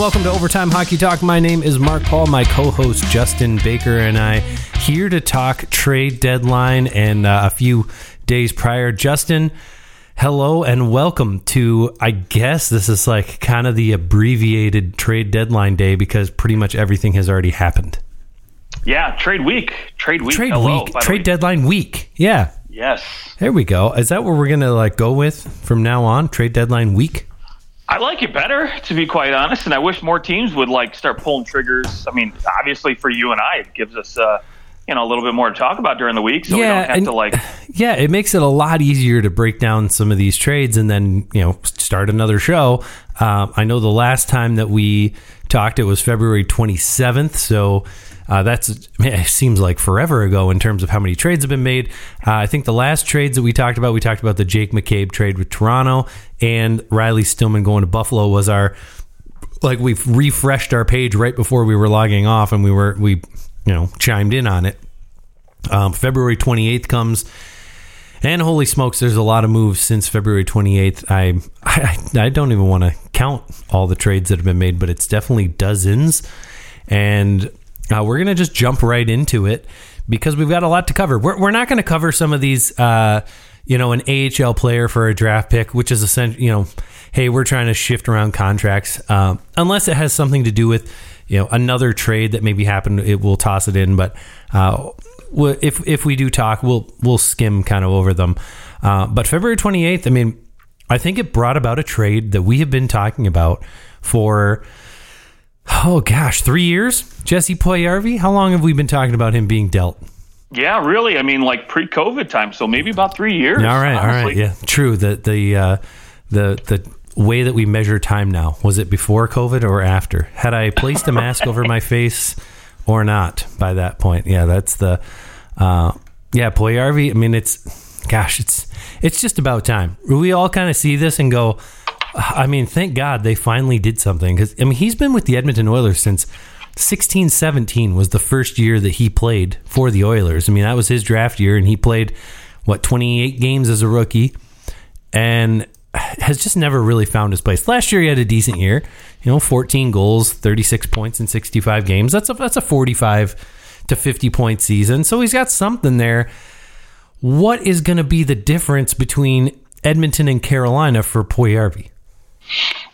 welcome to Overtime Hockey Talk. My name is Mark Paul. My co-host Justin Baker and I here to talk trade deadline and uh, a few days prior. Justin, hello and welcome to. I guess this is like kind of the abbreviated trade deadline day because pretty much everything has already happened. Yeah, trade week. Trade week. Trade Hello, week. Trade deadline week. Yeah. Yes. There we go. Is that what we're gonna like go with from now on? Trade deadline week. I like it better, to be quite honest, and I wish more teams would like start pulling triggers. I mean, obviously for you and I, it gives us uh, you know a little bit more to talk about during the week, so we don't have and- to like. Yeah, it makes it a lot easier to break down some of these trades and then you know start another show. Um, I know the last time that we talked, it was February 27th, so. Uh, that's it seems like forever ago in terms of how many trades have been made. Uh, I think the last trades that we talked about, we talked about the Jake McCabe trade with Toronto and Riley Stillman going to Buffalo was our like we've refreshed our page right before we were logging off and we were we you know chimed in on it. Um, February 28th comes, and holy smokes, there's a lot of moves since February 28th. I I, I don't even want to count all the trades that have been made, but it's definitely dozens. And uh, we're gonna just jump right into it because we've got a lot to cover. We're, we're not going to cover some of these. Uh, you know, an AHL player for a draft pick, which is essentially, you know, hey, we're trying to shift around contracts, um, unless it has something to do with, you know, another trade that maybe happened. It will toss it in, but uh, if if we do talk, we'll we'll skim kind of over them. Uh, but February twenty eighth, I mean, I think it brought about a trade that we have been talking about for. Oh gosh, three years. Jesse Puljujarvi. How long have we been talking about him being dealt? Yeah, really. I mean, like pre-COVID time, so maybe about three years. All right, all right, honestly. yeah, true. The the uh, the the way that we measure time now was it before COVID or after? Had I placed a mask over my face or not by that point? Yeah, that's the uh, yeah, Puljujarvi. I mean, it's gosh, it's it's just about time. We all kind of see this and go. I mean, thank God they finally did something because I mean he's been with the Edmonton Oilers since 1617 was the first year that he played for the Oilers. I mean, that was his draft year, and he played, what, 28 games as a rookie and has just never really found his place. Last year, he had a decent year, you know, 14 goals, 36 points in 65 games. That's a, that's a 45 to 50 point season. So he's got something there. What is going to be the difference between Edmonton and Carolina for Puljujarvi?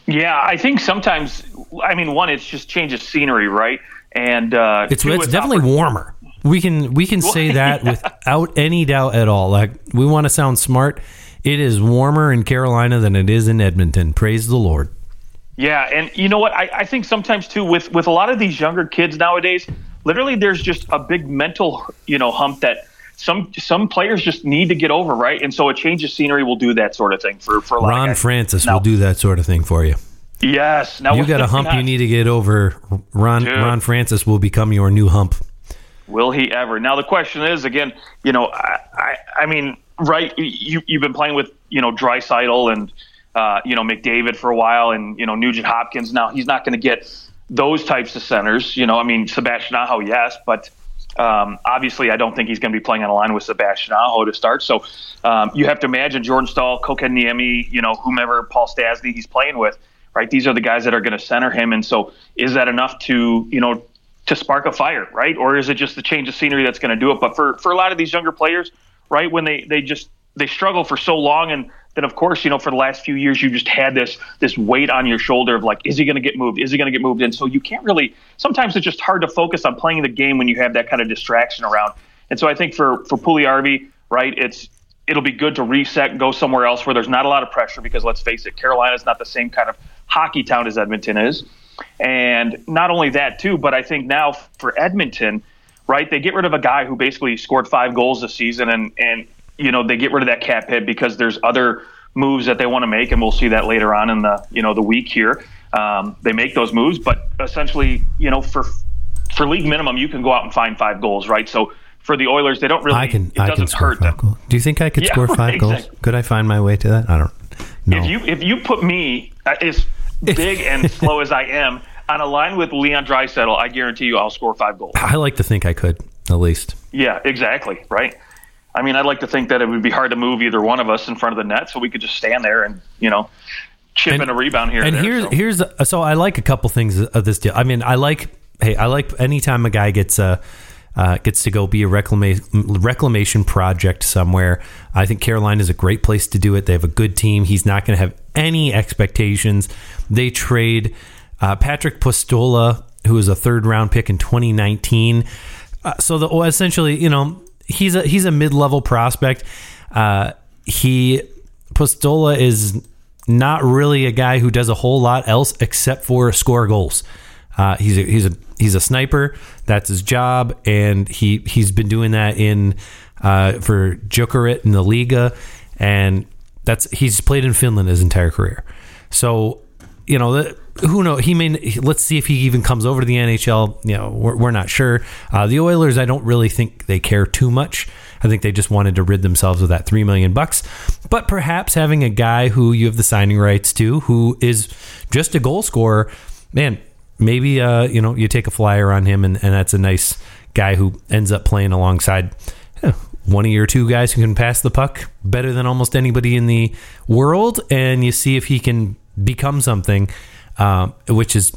Yeah, I think sometimes. I mean, one, it's just change of scenery, right? And uh, It's two, it's definitely oppor- warmer. We can we can say that without any doubt at all. Like we want to sound smart. It is warmer in Carolina than it is in Edmonton. Praise the Lord. Yeah, and you know what? I, I think sometimes too with with a lot of these younger kids nowadays, literally there's just a big mental you know hump that some some players just need to get over, right? And so a change of scenery will do that sort of thing for for a lot of Ron. Francis Now- will do that sort of thing for you. Yes, now You got a hump you need to get over. Ron Dude. Ron Francis will become your new hump. Will he ever? Now the question is again, you know, I, I, I mean, right? You you've been playing with you know Draisaitl and uh, you know McDavid for a while, and you know Nugent Hopkins. Now he's not going to get those types of centers. You know, I mean Sebastian Aho, yes, but um, obviously I don't think he's going to be playing on a line with Sebastian Aho to start. So um, you have to imagine Jordan Staal, Kotkaniemi, you know, whomever Paul Stastny he's playing with. Right, these are the guys that are going to center him, and so is that enough to you know to spark a fire, right? Or is it just the change of scenery that's going to do it? But for, for a lot of these younger players, right, when they, they just they struggle for so long, and then of course, you know, for the last few years, you just had this this weight on your shoulder of like, is he going to get moved? Is he going to get moved? And so you can't really. Sometimes it's just hard to focus on playing the game when you have that kind of distraction around. And so I think for for Puljujarvi, right, it's it'll be good to reset and go somewhere else where there's not a lot of pressure because let's face it, Carolina's not the same kind of hockey town as Edmonton is. And not only that, too, but I think now for Edmonton, right, they get rid of a guy who basically scored five goals this season and, and you know, they get rid of that cap hit because there's other moves that they want to make, and we'll see that later on in the, you know, the week here. Um, they make those moves, but essentially, you know, for for league minimum, you can go out and find five goals, right? So for the Oilers, they don't really. I can it I doesn't can hurt them. goals. Do you think I could Yeah, score five goals? Could I find my way to that? I don't. No. If you if you put me uh, as big and slow as I am on a line with Leon Draisaitl, I guarantee you I'll score five goals. I like to think I could at least. Yeah, exactly. Right. I mean, I'd like to think that it would be hard to move either one of us in front of the net, so we could just stand there and you know chip and, and a rebound here. And there, here's so. here's so I like a couple things of this deal. I mean, I like hey, I like anytime a guy gets a uh, gets to go be a reclamation reclamation project somewhere. I think Carolina is a great place to do it. They have a good team. He's not going to have any expectations. They trade uh, Patrick Puistola, who was a third round pick in 2019. Uh, so the well, essentially, you know, he's a he's a mid level prospect. Uh, he Puistola is not really a guy who does a whole lot else except for score goals. Uh, he's a, he's a he's a sniper. That's his job, and he he's been doing that in uh, for Jokerit in the Liiga, and that's he's played in Finland his entire career. So you know who know he may let's see if he even comes over to the NHL. You know we're, we're not sure. Uh, the Oilers, I don't really think they care too much. I think they just wanted to rid themselves of that three million bucks. But perhaps having a guy who you have the signing rights to, who is just a goal scorer, man, maybe uh, you know you take a flyer on him, and, and that's a nice guy who ends up playing alongside eh, one of your two guys who can pass the puck better than almost anybody in the world, and you see if he can become something, uh, which is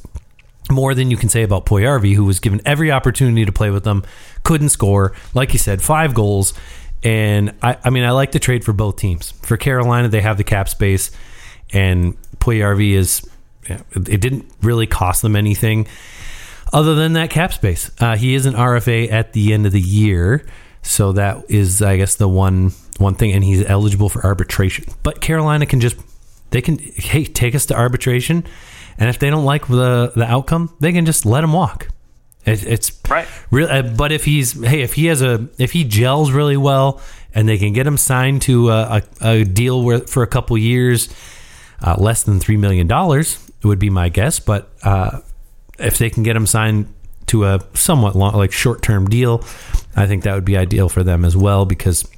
more than you can say about Puljujarvi, who was given every opportunity to play with them, couldn't score. Like you said, five goals. And I, I mean, I like to trade for both teams. For Carolina, they have the cap space, and Puljujarvi is it didn't really cost them anything other than that cap space. Uh, he is an RFA at the end of the year, so that is, I guess, the one one thing, and he's eligible for arbitration. But Carolina can just they can hey take us to arbitration, and if they don't like the the outcome, they can just let him walk. It, it's right. Real, uh, but if he's hey, if he has a if he gels really well, and they can get him signed to a, a, a deal where for a couple years, uh, less than three million dollars, would be my guess. But uh, if they can get him signed to a somewhat long, like short term deal, I think that would be ideal for them as well because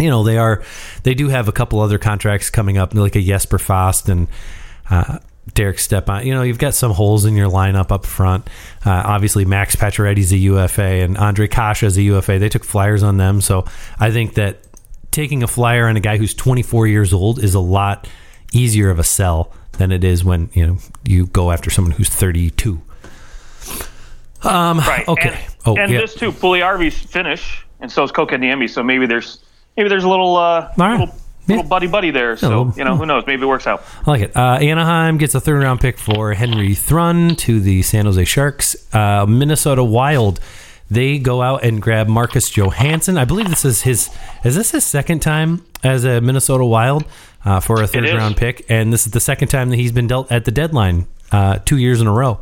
you know they are they do have a couple other contracts coming up, like a Jesper Fast and. Uh, Derek Stepan. You know, you've got some holes in your lineup up front. Uh, obviously, Max Pacioretty's a UFA and Andre is a UFA. They took flyers on them. So I think that taking a flyer on a guy who's 24 years old is a lot easier of a sell than it is when you know you go after someone who's 32. Um, right. Okay. And, oh, and yeah. this too, Puljujarvi's finish, and so is Kotkaniemi. So maybe there's maybe there's a little uh, right. little, yeah. little buddy buddy there. So little, you know who knows? Maybe it works out. I like it. Uh, Anaheim gets a third round pick for Henry Thrun to the San Jose Sharks. Uh, Minnesota Wild. They go out and grab Marcus Johansson. I believe this is his. Is this his second time as a Minnesota Wild? uh, for a third round pick, and this is the second time that he's been dealt at the deadline, uh, two years in a row.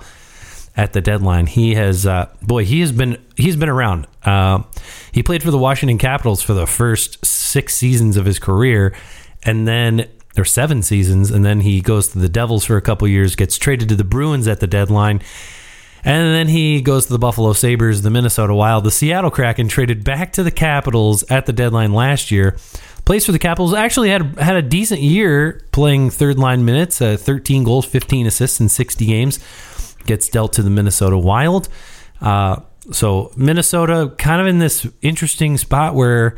At the deadline, he has uh, boy, he has been he's been around. Uh, he played for the Washington Capitals for the first six seasons of his career, and then or seven seasons, and then he goes to the Devils for a couple years, gets traded to the Bruins at the deadline. And then he goes to the Buffalo Sabres, the Minnesota Wild, the Seattle Kraken, traded back to the Capitals at the deadline last year plays for the Capitals. Actually had had a decent year playing third line minutes. Uh, 13 goals, 15 assists in 60 games. Gets dealt to the Minnesota Wild. Uh, so Minnesota kind of in this interesting spot where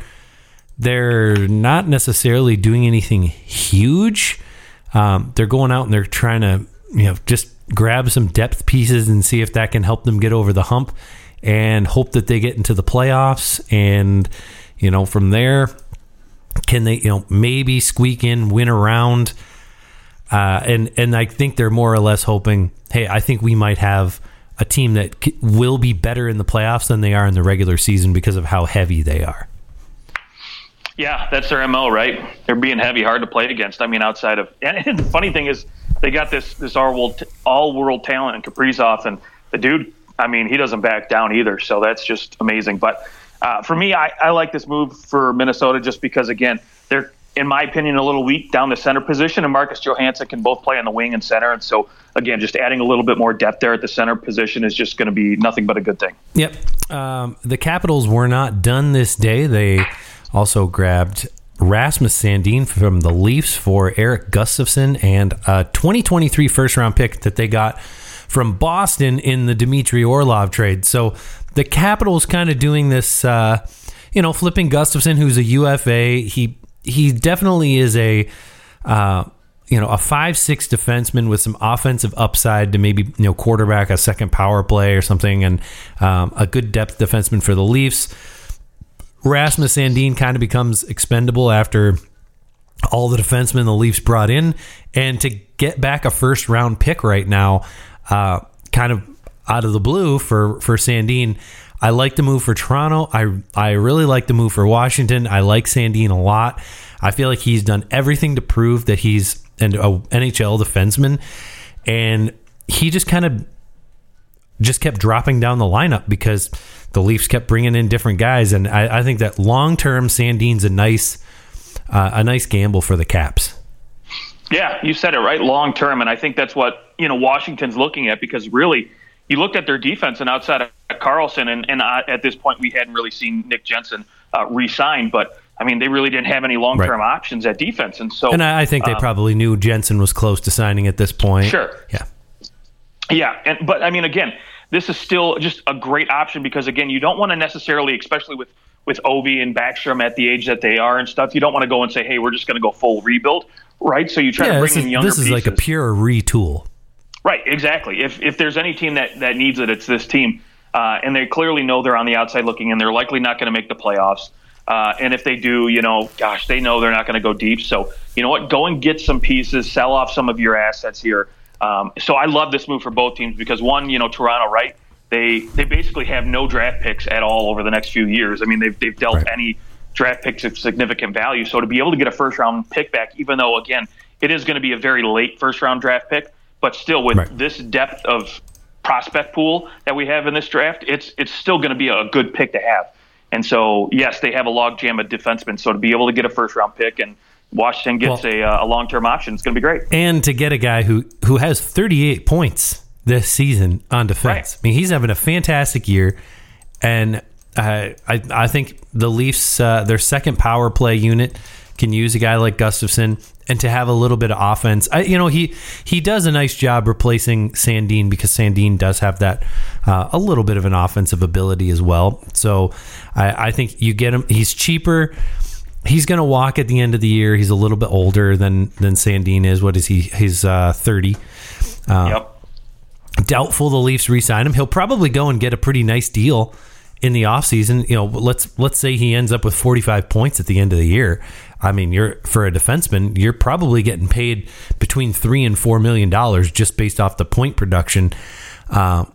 they're not necessarily doing anything huge. Um, they're going out and they're trying to you know just grab some depth pieces and see if that can help them get over the hump and hope that they get into the playoffs and you know from there can they, you know, maybe squeak in, win around? Uh, and and I think they're more or less hoping, hey, I think we might have a team that c- will be better in the playoffs than they are in the regular season because of how heavy they are. Yeah, that's their mo, right? They're being heavy, hard to play against. I mean, outside of and the funny thing is, they got this this all world all world talent in Kaprizov, and the dude, I mean, he doesn't back down either. So that's just amazing. But uh, for me, I, I like this move for Minnesota just because, again, they're, in my opinion, a little weak down the center position, and Marcus Johansson can both play on the wing and center. And so, again, just adding a little bit more depth there at the center position is just going to be nothing but a good thing. Yep. Um, the Capitals were not done this day. They also grabbed Rasmus Sandin from the Leafs for Eric Gustafsson and a 2023 first round pick that they got from Boston in the Dmitry Orlov trade. So the Capitals kind of doing this, uh, you know, flipping Gustafsson, who's a UFA. He he definitely is a uh, you know a five six defenseman with some offensive upside to maybe you know quarterback a second power play or something, and um, a good depth defenseman for the Leafs. Rasmus Sandin kind of becomes expendable after all the defensemen the Leafs brought in, and to get back a first round pick right now, uh, kind of out of the blue for for Sandin. I like the move for Toronto. I I really like the move for Washington. I like Sandin a lot. I feel like he's done everything to prove that he's an NHL defenseman, and he just kind of just kept dropping down the lineup because the Leafs kept bringing in different guys, and I, I think that long term Sandin's a nice uh, a nice gamble for the Caps. Yeah, you said it right, long term, and I think that's what you know Washington's looking at because really you looked at their defense and outside of Carlson, and, and uh, at this point we hadn't really seen Nick Jensen uh, re-sign, but I mean they really didn't have any long-term right. options at defense, and so and I, I think they um, probably knew Jensen was close to signing at this point. Sure, yeah, yeah, and but I mean again, this is still just a great option because again, you don't want to necessarily, especially with with Ovi and Backstrom at the age that they are and stuff, you don't want to go and say, hey, we're just going to go full rebuild, right? So you try yeah, to bring in younger. This is pieces. like a pure retool. Right, exactly. If if there's any team that that needs it, it's this team, uh, and they clearly know they're on the outside looking, and they're likely not going to make the playoffs. Uh, and if they do, you know, gosh, they know they're not going to go deep. So you know what? Go and get some pieces, sell off some of your assets here. Um, so I love this move for both teams because one, you know, Toronto, right? They they basically have no draft picks at all over the next few years. I mean, they've they've dealt right. any draft picks of significant value. So to be able to get a first round pick back, even though again it is going to be a very late first round draft pick but still, with right. this depth of prospect pool that we have in this draft, it's it's still going to be a good pick to have. And so, yes, they have a logjam of defensemen. So to be able to get a first round pick and Washington gets well, a, uh, a long term option, it's going to be great. And to get a guy who who has 38 points this season on defense, right. I mean, he's having a fantastic year. And uh, I I think the Leafs, uh, their second power play unit, can use a guy like Gustafsson and to have a little bit of offense. I, you know, he he does a nice job replacing Sandin because Sandin does have that uh, a little bit of an offensive ability as well. So I, I think you get him. He's cheaper. He's going to walk at the end of the year. He's a little bit older than than Sandin is. What is he? He's uh, thirty. Uh, yep. Doubtful the Leafs re-sign him. He'll probably go and get a pretty nice deal in the offseason. You know, let's let's say he ends up with 45 points at the end of the year. I mean, you're for a defenseman, you're probably getting paid between three and four million dollars just based off the point production. Uh,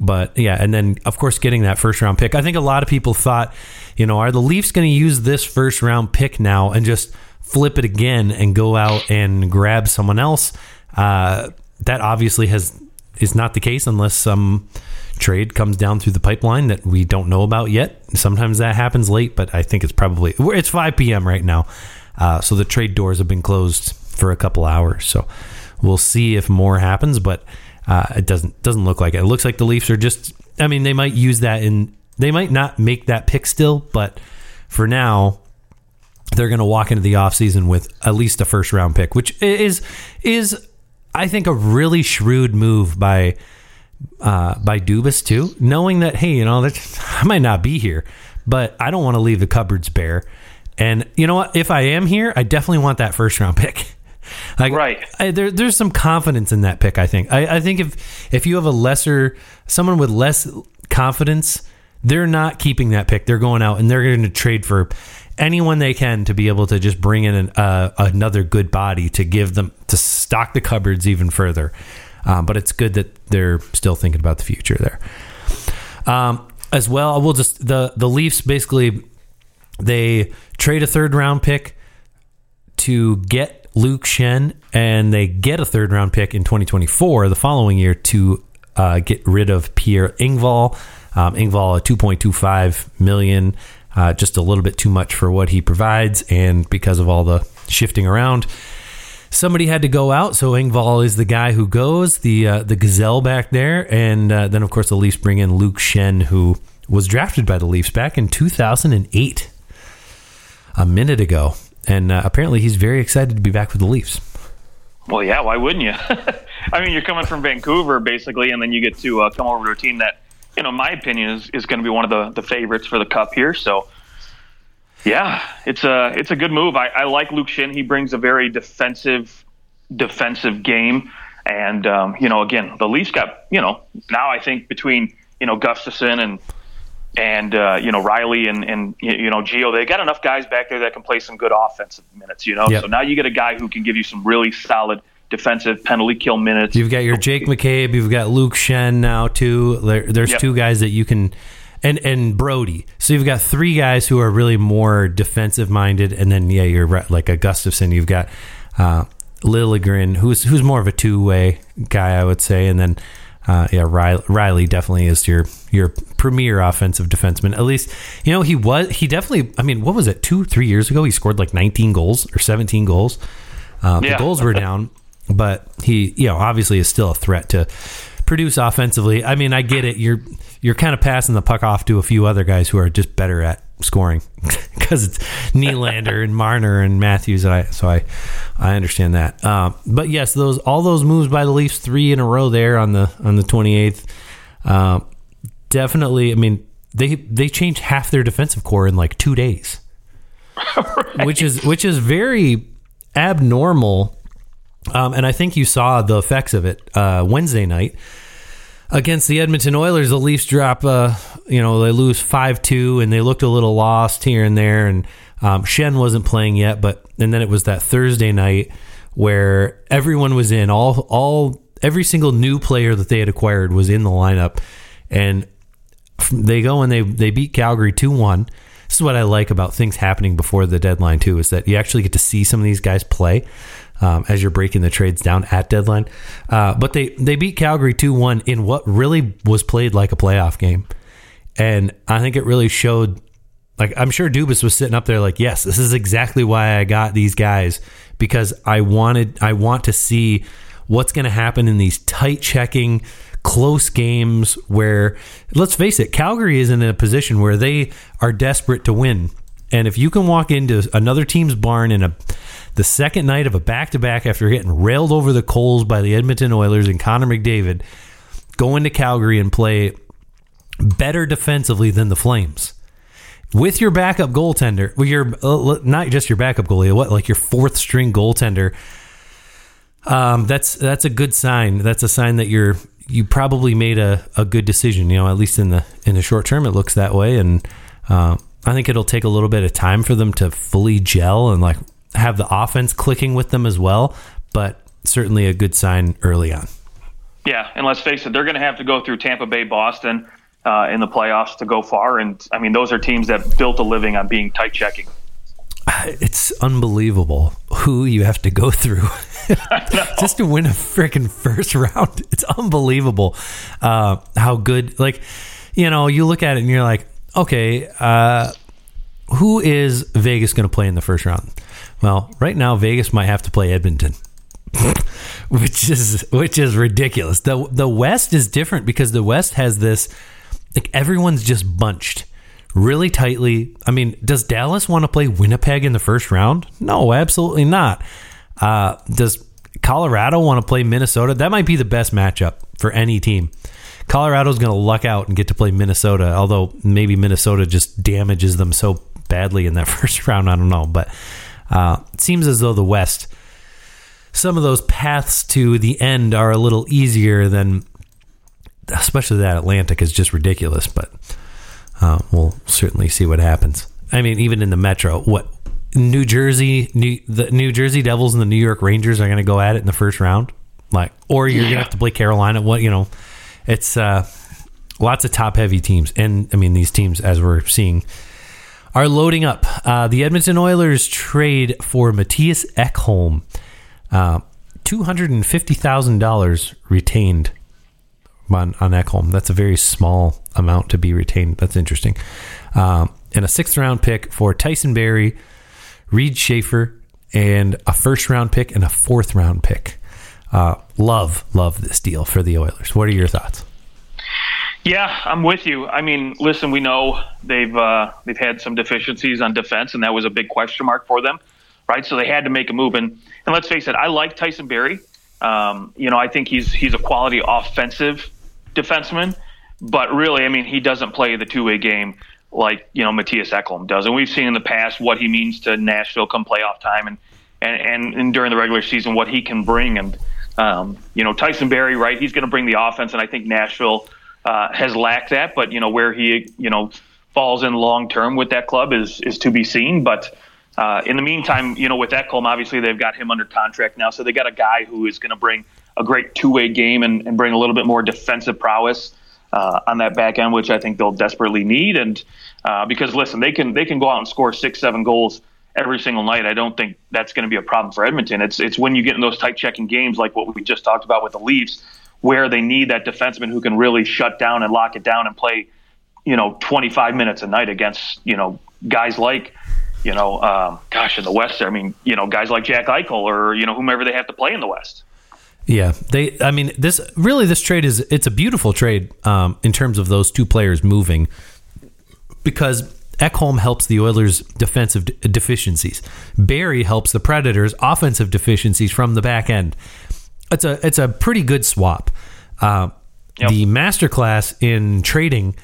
but yeah, and then of course getting that first round pick. I think a lot of people thought, you know, are the Leafs going to use this first round pick now and just flip it again and go out and grab someone else? Uh, that obviously has is not the case unless some trade comes down through the pipeline that we don't know about yet. Sometimes that happens late, but I think it's probably it's 5 p.m. right now, uh, so the trade doors have been closed for a couple hours. So we'll see if more happens, but uh, it doesn't doesn't look like it. It looks like the Leafs are just. I mean, they might use that in. They might not make that pick still, but for now, they're going to walk into the offseason with at least a first round pick, which is is I think a really shrewd move by uh, by Dubas too, knowing that hey, you know, that I might not be here, but I don't want to leave the cupboards bare. And you know what? If I am here, I definitely want that first round pick. Like, right. I, there, there's some confidence in that pick. I think. I, I think if if you have a lesser, someone with less confidence, they're not keeping that pick. They're going out and they're going to trade for anyone they can to be able to just bring in an, uh, another good body to give them to stock the cupboards even further. Um, but it's good that they're still thinking about the future there. Um, as well, we'll just the the Leafs basically they trade a third round pick to get Luke Schenn, and they get a third round pick in 2024, the following year, to uh, get rid of Pierre Engvall. Um, Engvall, a 2.25 million, uh, just a little bit too much for what he provides, and because of all the shifting around, somebody had to go out, so Engvall is the guy who goes, the uh, the gazelle back there, and uh, then of course the Leafs bring in Luke Schenn, who was drafted by the Leafs back in 2008, a minute ago, and uh, apparently he's very excited to be back with the Leafs. Well, yeah, why wouldn't you? I mean, you're coming from Vancouver basically, and then you get to uh, come over to a team that, you know, my opinion, is, is going to be one of the, the favorites for the Cup here. So yeah, it's a it's a good move. I, I like Luke Schenn. He brings a very defensive defensive game. And um, you know, again, the Leafs got you know now I think between you know Gustafsson and and uh, you know Rielly and and you know Geo, they got enough guys back there that can play some good offensive minutes. You know, yep. so now you get a guy who can give you some really solid defensive penalty kill minutes. You've got your Jake McCabe, you've got Luke Schenn now too. There, there's yep. two guys that you can. And, and Brodie. So you've got three guys who are really more defensive minded, and then yeah, you're right, like a Gustafsson. You've got uh, Liljegren, who's who's more of a two way guy, I would say, and then uh, yeah, Rielly definitely is your your premier offensive defenseman. At least you know he was. He definitely. I mean, what was it? Two, three years ago, he scored like 19 goals or 17 goals. Uh, yeah. The goals were down, but he, you know, obviously is still a threat to produce offensively. I mean, I get it. You're you're kind of passing the puck off to a few other guys who are just better at scoring because it's Nylander and Marner and Matthews. And I, so I, I understand that. Uh, but yes, those all those moves by the Leafs, three in a row there on the on the twenty eighth. Uh, definitely. I mean, they they changed half their defensive core in like two days, right. which is which is very abnormal. Um, and I think you saw the effects of it uh, Wednesday night against the Edmonton Oilers, the Leafs drop, uh, you know, they lose 5 2, and they looked a little lost here and there. And um, Schenn wasn't playing yet, but, and then it was that Thursday night where everyone was in, all, all, every single new player that they had acquired was in the lineup. And they go and they, they beat Calgary 2 1. This is what I like about things happening before the deadline, too, is that you actually get to see some of these guys play um, as you're breaking the trades down at deadline. Uh, but they they beat Calgary two one in what really was played like a playoff game, and I think it really showed. Like I'm sure Dubas was sitting up there like, yes, this is exactly why I got these guys because I wanted I want to see what's going to happen in these tight checking close games where let's face it Calgary is in a position where they are desperate to win and if you can walk into another team's barn in a the second night of a back to back after getting railed over the coals by the Edmonton Oilers and Connor McDavid, go into Calgary and play better defensively than the Flames. With your backup goaltender, well, your uh, not just your backup goalie, what like your fourth string goaltender. Um, that's that's a good sign. That's a sign that you're you probably made a, a good decision. You know, at least in the in the short term, it looks that way. And uh, I think it'll take a little bit of time for them to fully gel and like have the offense clicking with them as well, but certainly a good sign early on. Yeah, and let's face it, they're going to have to go through Tampa Bay, Boston uh, in the playoffs to go far. And I mean, those are teams that built a living on being tight checking. It's unbelievable who you have to go through just to win a freaking first round. It's unbelievable uh, how good, like, you know, you look at it and you're like, okay, uh, who is Vegas going to play in the first round? Well, right now Vegas might have to play Edmonton. which is which is ridiculous. The the West is different because the West has this like everyone's just bunched really tightly. I mean, does Dallas want to play Winnipeg in the first round? No, absolutely not. Uh, does Colorado want to play Minnesota? That might be the best matchup for any team. Colorado's going to luck out and get to play Minnesota, although maybe Minnesota just damages them so badly in that first round. I don't know, but uh, it seems as though the West, some of those paths to the end are a little easier than, especially that Atlantic is just ridiculous. But uh, we'll certainly see what happens. I mean, even in the Metro, what New Jersey, New, the New Jersey Devils and the New York Rangers are going to go at it in the first round, like, or you're yeah. going to have to play Carolina. What you know, it's uh, lots of top heavy teams, and I mean these teams as we're seeing are loading up. Uh, the Edmonton Oilers trade for Matthias Ekholm. Uh, $250,000 retained on, on Ekholm. That's a very small amount to be retained. That's interesting. Um, and a sixth round pick for Tyson Barrie, Reid Schaefer, and a first round pick and a fourth round pick. Uh, love, love this deal for the Oilers. What are your thoughts? Yeah, I'm with you. I mean, listen, we know they've uh, they've had some deficiencies on defense, and that was a big question mark for them, right? So they had to make a move. And and let's face it, I like Tyson Barrie. Um, you know, I think he's he's a quality offensive defenseman, but really, I mean, he doesn't play the two way game like you know Matthias Ekholm does, and we've seen in the past what he means to Nashville come playoff time, and and, and, and during the regular season what he can bring. And um, you know, Tyson Barrie, right? He's going to bring the offense, and I think Nashville uh, has lacked that. But you know, where he you know falls in long term with that club is is to be seen. But uh, in the meantime, you know, with Ekholm, obviously they've got him under contract now, so they got a guy who is going to bring a great two way game and, and, bring a little bit more defensive prowess. Uh, on that back end, which I think they'll desperately need, and uh, because listen, they can they can go out and score six, seven goals every single night. I don't think that's going to be a problem for Edmonton. It's it's when you get in those tight checking games like what we just talked about with the Leafs, where they need that defenseman who can really shut down and lock it down and play, you know, 25 minutes a night against you know guys like you know, um, gosh, in the West, I mean, you know, guys like Jack Eichel or you know whomever they have to play in the West. Yeah, they. I mean, this really this trade is it's a beautiful trade um, in terms of those two players moving because Ekholm helps the Oilers' defensive de- deficiencies. Barrie helps the Predators' offensive deficiencies from the back end. It's a it's a pretty good swap. Uh, yep. The masterclass in trading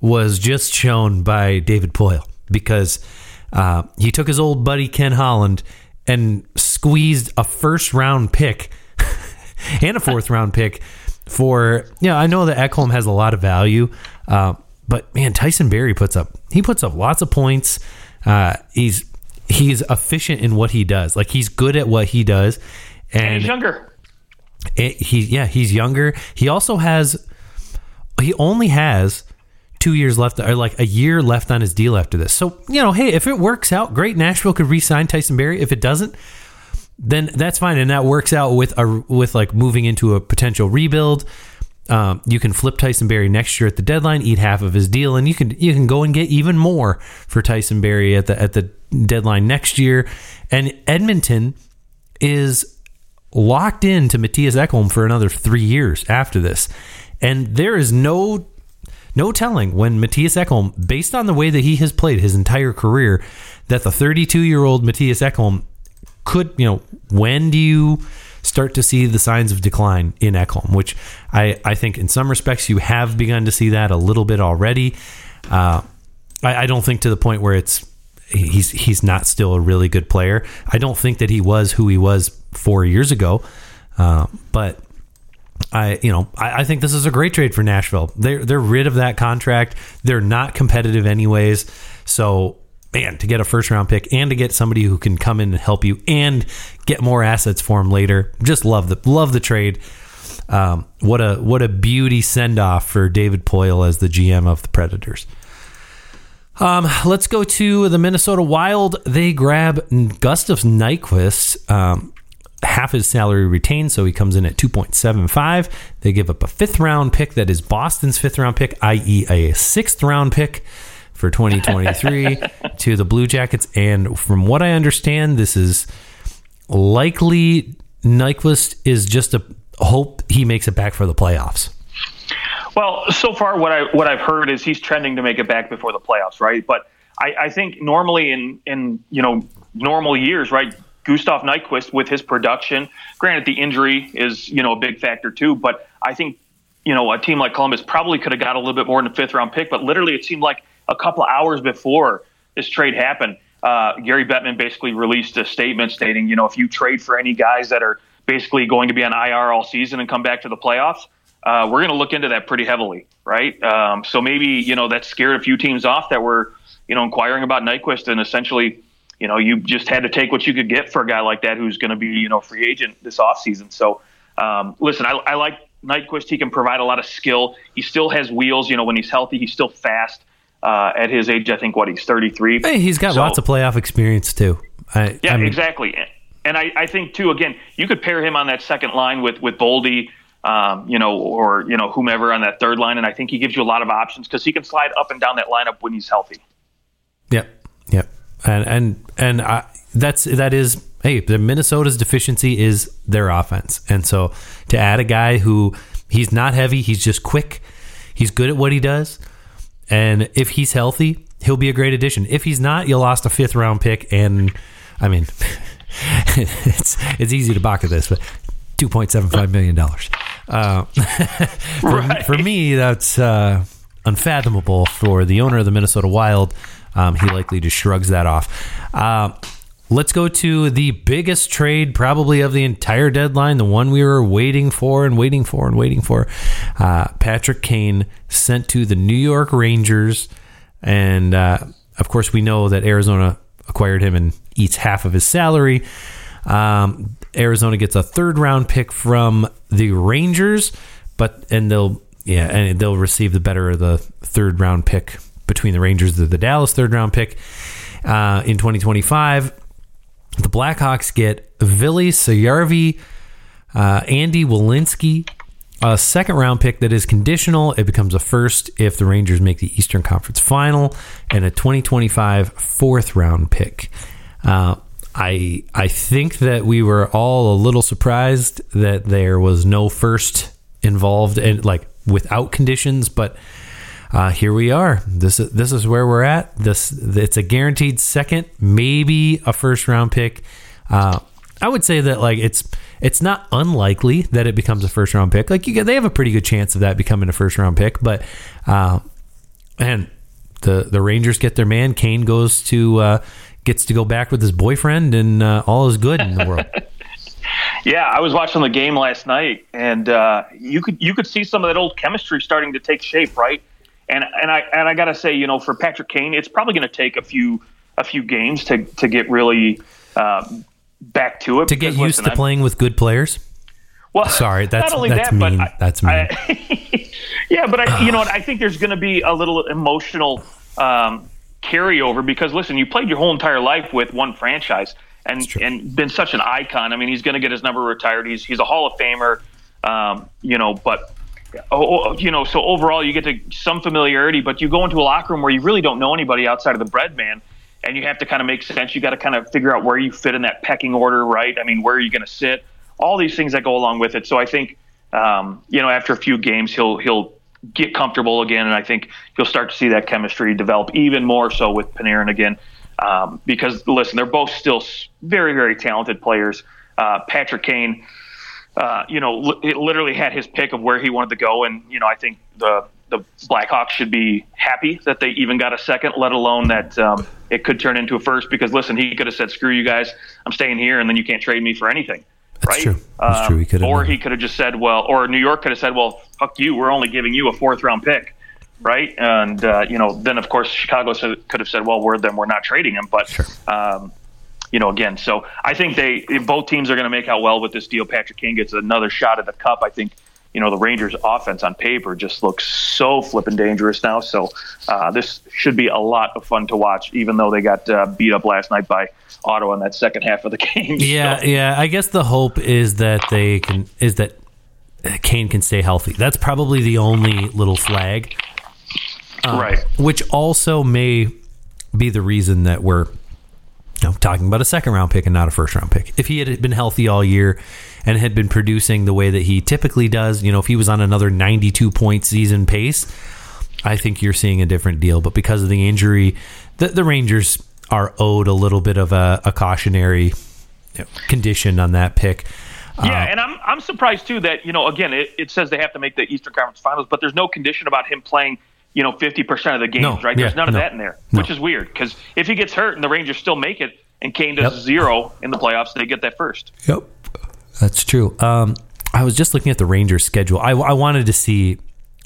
was just shown by David Poile because uh, he took his old buddy Ken Holland and squeezed a first round pick and a fourth round pick for. Yeah, I know that Ekholm has a lot of value, uh, but man, Tyson Barrie puts up he puts up lots of points. Uh, he's he's efficient in what he does. Like he's good at what he does, and, and he's younger. It, he yeah he's younger. He also has he only has two years left, or like a year left on his deal after this. So, you know, hey, if it works out, great. Nashville could re sign Tyson Barrie. If it doesn't, then that's fine. And that works out with a, with like moving into a potential rebuild. Um, you can flip Tyson Barrie next year at the deadline, eat half of his deal, and you can you can go and get even more for Tyson Barrie at the at the deadline next year. And Edmonton is locked into Matthias Ekholm for another three years after this, and there is no no telling when Matthias Ekholm, based on the way that he has played his entire career, that the 32 year old Matthias Ekholm could, you know, when do you start to see the signs of decline in Ekholm, which I, I think in some respects you have begun to see that a little bit already. Uh, I, I don't think to the point where it's he's he's not still a really good player. I don't think that he was who he was four years ago, uh, but I, you know, I, I, think this is a great trade for Nashville. They're they're rid of that contract. They're not competitive anyways. So, man, to get a first round pick and to get somebody who can come in and help you and get more assets for him later, just love the love the trade. Um, what a what a beauty send off for David Poile as the GM of the Predators. Um, let's go to the Minnesota Wild. They grab Gustav Nyquist. Um, half his salary retained, so he comes in at 2.75. They give up a fifth round pick that is Boston's fifth round pick, i.e., a sixth round pick for 2023 to the Blue Jackets. And from what I understand, this is likely Nyquist is just a hope he makes it back for the playoffs. Well, so far what I what I've heard is he's trending to make it back before the playoffs, right? But I, I think normally in in you know normal years, right? Gustav Nyquist with his production. Granted, the injury is you know a big factor too, but I think you know a team like Columbus probably could have got a little bit more in the fifth round pick. But literally, it seemed like a couple hours before this trade happened, uh, Gary Bettman basically released a statement stating, you know, if you trade for any guys that are basically going to be on IR all season and come back to the playoffs, uh, we're going to look into that pretty heavily, right? Um, so maybe you know that scared a few teams off that were you know inquiring about Nyquist and essentially you know, you just had to take what you could get for a guy like that who's going to be, you know, free agent this offseason. So, um, listen, I, I like Nyquist. He can provide a lot of skill. He still has wheels. You know, when he's healthy, he's still fast. Uh, at his age, I think what he's 33. Hey, he's got so, lots of playoff experience too. I, yeah, I mean, exactly. And I, I, think too. Again, you could pair him on that second line with with Boldy, um, you know, or you know whomever on that third line, and I think he gives you a lot of options because he can slide up and down that lineup when he's healthy. Yep, yep and and and I, that's that is hey the Minnesota's deficiency is their offense, and so to add a guy who he's not heavy, he's just quick, he's good at what he does, and if he's healthy, he'll be a great addition. If he's not, you lost a fifth round pick, and I mean, it's it's easy to balk at this, but two point seven five million dollars. Uh, for, right. for me, that's uh, unfathomable for the owner of the Minnesota Wild um, he likely just shrugs that off. Uh, let's go to the biggest trade probably of the entire deadline, the one we were waiting for and waiting for and waiting for. Uh, Patrick Kane sent to the New York Rangers. And uh, of course, we know that Arizona acquired him and eats half of his salary. Um, Arizona gets a third round pick from the Rangers, but and they'll yeah, and they'll receive the better of the third round pick between the Rangers and the Dallas third round pick uh, in 2025. The Blackhawks get Vili Saarijarvi, uh, Andy Welinski, a second round pick that is conditional. It becomes a first if the Rangers make the Eastern Conference final, and a 2025 fourth round pick. Uh, I I think that we were all a little surprised that there was no first involved and like without conditions, but uh, here we are. This is this is where we're at. This it's a guaranteed second, maybe a first round pick. Uh, I would say that like it's it's not unlikely that it becomes a first round pick. Like you, they have a pretty good chance of that becoming a first round pick. But uh, and the the Rangers get their man. Kane goes to uh, gets to go back with his boyfriend, and uh, all is good in the world. Yeah, I was watching the game last night, and uh, you could you could see some of that old chemistry starting to take shape, right? And and I and I gotta say, you know, for Patrick Kane, it's probably going to take a few a few games to to get really uh, back to it. To get used listen, to I'm- playing with good players. Well, Sorry, that's not only that's that, but mean. I- that's mean. I- yeah, but I, you know what? I think there's going to be a little emotional um, carryover because listen, you played your whole entire life with one franchise and and been such an icon. I mean, he's going to get his number retired. He's he's a Hall of Famer. Um, you know, but oh, oh, you know, so overall you get to some familiarity, but you go into a locker room where you really don't know anybody outside of the bread man. And you have to kind of make sense. You got to kind of figure out where you fit in that pecking order, right? I mean, where are you going to sit? All these things that go along with it. So I think, um, you know, after a few games, he'll he'll get comfortable again, and I think you'll start to see that chemistry develop even more so with Panarin again. Um, because listen, they're both still very very talented players. Uh, Patrick Kane, uh, you know, li- it literally had his pick of where he wanted to go, and you know, I think the the Blackhawks should be happy that they even got a second, let alone that um, it could turn into a first. Because listen, he could have said, "Screw you guys, I'm staying here," and then you can't trade me for anything. That's right? true. That's Um, true. He or he could have just said, "Well," or New York could have said, "Well, fuck you, we're only giving you a fourth round pick." Right, and uh, you know, then of course Chicago could have said, "Well, we're then we're not trading him," but um, you know, again, so I think they both teams are going to make out well with this deal. Patrick Kane gets another shot at the cup. I think you know the Rangers' offense on paper just looks so flippin' dangerous now. So uh, this should be a lot of fun to watch, even though they got uh, beat up last night by Ottawa in that second half of the game. Yeah, So- yeah. I guess the hope is that they can is that Kane can stay healthy. That's probably the only little flag, right. which also may be the reason that we're you know, talking about a second round pick and not a first round pick. If he had been healthy all year and had been producing the way that he typically does, you know, if he was on another 92 point season pace, I think you're seeing a different deal. But because of the injury, the, the Rangers are owed a little bit of a, a cautionary condition on that pick. Yeah, uh, and I'm I'm surprised too that you know again it, it says they have to make the Eastern Conference Finals, but there's no condition about him playing you know 50 percent of the games, No, right? There's yeah, none of no, that in there, no. which is weird because if he gets hurt and the Rangers still make it and Kane does Yep. zero in the playoffs, they get that first. Yep, that's true. Um, I was just looking at the Rangers schedule. I, I wanted to see.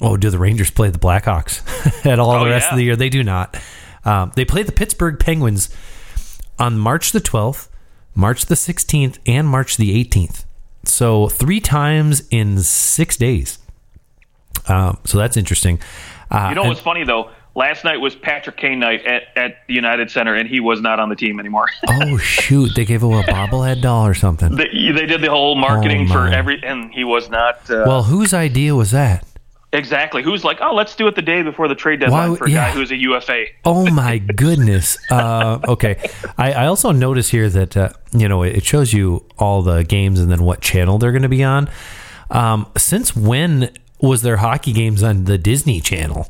Oh, do the Rangers play the Blackhawks at all Oh, the rest yeah. of the year? They do not. Um, they play the Pittsburgh Penguins on March the 12th, March the 16th, and March the 18th. So three times in six days. Um, so that's interesting. Uh, You know and- what's funny though? Last night was Patrick Kane night at, at the United Center, and he was not on the team anymore. oh shoot! They gave away a bobblehead doll or something. they, they did the whole marketing Oh, for every, and he was not. Uh, well, whose idea was that? exactly. Who's like, oh, let's do it the day before the trade deadline Why- for a yeah. guy who's a UFA. Oh my goodness. Uh, okay. I, I also notice here that, uh, you know, it shows you all the games and then what channel they're going to be on. Um, since when was there hockey games on the Disney Channel?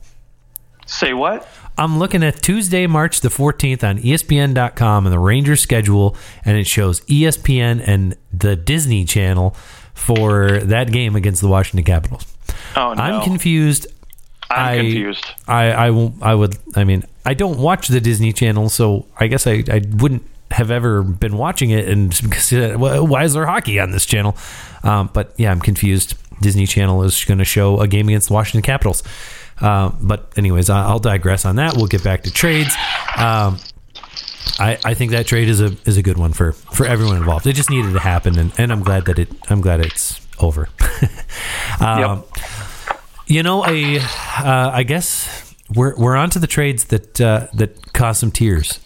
Say what? I'm looking at Tuesday, March the 14th on ESPN.com and the Rangers schedule, and it shows ESPN and the Disney Channel for that game against the Washington Capitals. Oh no, I'm confused. I'm I- confused. I, I won't. I would. I mean, I don't watch the Disney Channel, so I guess I, I wouldn't have ever been watching it, and because uh, why is there hockey on this channel? Um, but yeah, I'm confused. Disney Channel is going to show a game against the Washington Capitals. Uh, but anyways, I'll digress on that. We'll get back to trades. Um, I, I think that trade is a is a good one for, for everyone involved. It just needed to happen, and, and I'm glad that it I'm glad it's over. um, yep. You know, a uh, I guess we're we're on to the trades that uh, that caused some tears.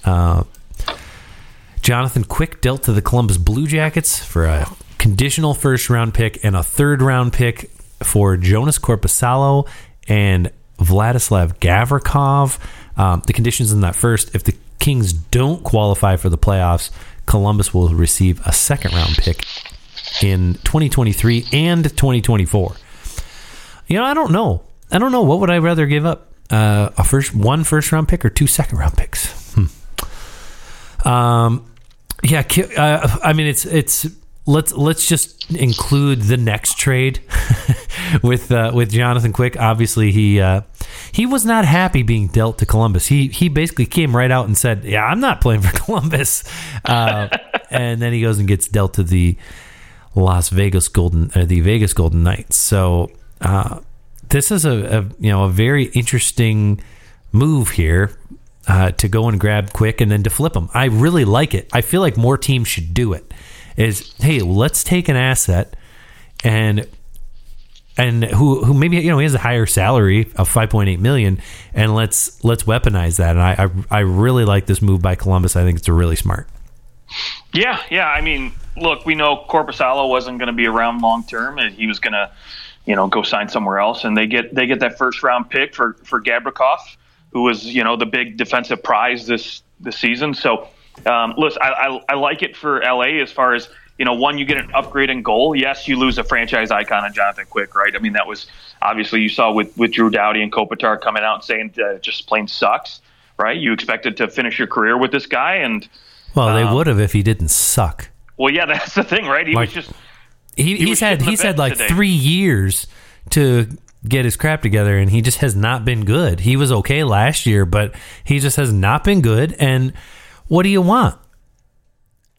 Jonathan Quick dealt to the Columbus Blue Jackets for a conditional first round pick and a third round pick for Joonas Korpisalo and Vladislav Gavrikov. Um, the conditions in that first, if the Kings don't qualify for the playoffs, Columbus will receive a second round pick in 2023 and 2024. You know, I don't know. I don't know. What would I rather give up? Uh, a first one first round pick or two second round picks? Hmm. Um, yeah. Uh, I mean, it's it's let's let's just include the next trade with uh, with Jonathan Quick. Obviously, he uh, he was not happy being dealt to Columbus. He he basically came right out and said, "Yeah, I'm not playing for Columbus," uh, and then he goes and gets dealt to the Las Vegas Golden uh, the Vegas Golden Knights. So uh, this is a, a, you know a very interesting move here. Uh, to go and grab quick and then to flip them. I really like it. I feel like more teams should do it. Is hey, let's take an asset and and who who maybe you know he has a higher salary of 5.8 million and let's let's weaponize that. And I, I I really like this move by Columbus. I think it's a really smart. Yeah yeah. I mean look we know Korpisalo wasn't going to be around long term and he was going to you know go sign somewhere else. And they get they get that first round pick for for Gavrikov who was you know the big defensive prize this this season so um, listen, I, I, I like it for LA as far as you know, one, you get an upgrade in goal. Yes, you lose a franchise icon in Jonathan Quick, right? I mean, that was obviously you saw with, with Drew Doughty and Kopitar coming out and saying uh, just plain sucks, right? You expected to finish your career with this guy, and well, they um, would have if he didn't suck. Well, yeah, that's the thing, right? He like, was just he, he he's had he's had like today. three years to get his crap together, and he just has not been good. He was okay last year, but he just has not been good, and what do you want?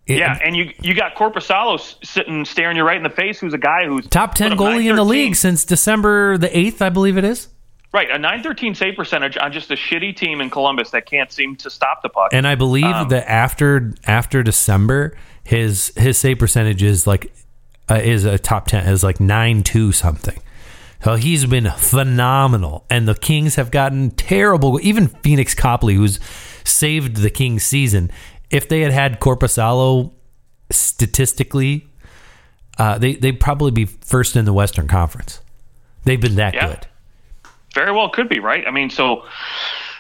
It, yeah, and you you got Korpisalo sitting staring you right in the face, who's a guy who's top ten goalie in the league since December the eighth, I believe it is. Right, a nine thirteen save percentage on just a shitty team in Columbus that can't seem to stop the puck. And I believe um, that after after December, his his save percentage is like uh, is a top ten is like nine two something. So he's been phenomenal, and the Kings have gotten terrible. Even Pheonix Copley, who's saved the Kings season. If they had had Korpisalo statistically, uh, they they'd probably be first in the Western Conference. They've been that yeah. good. Very well, could be right. I mean, so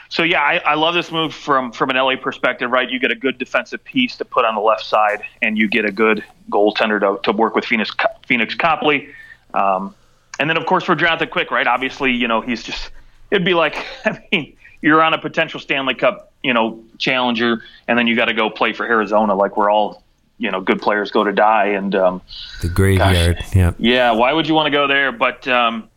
so yeah, I, I, love this move from from an LA perspective. Right, you get a good defensive piece to put on the left side, and you get a good goaltender to, to work with Pheonix Pheonix Copley. Um, and then of course for Jonathan Quick, right? Obviously, you know he's just it'd be like I mean you're on a potential Stanley Cup, you know, challenger, and then you got to go play for Arizona, like we're all, you know, good players go to die, and um, the graveyard. Yeah, yeah. Why would you want to go there? But um,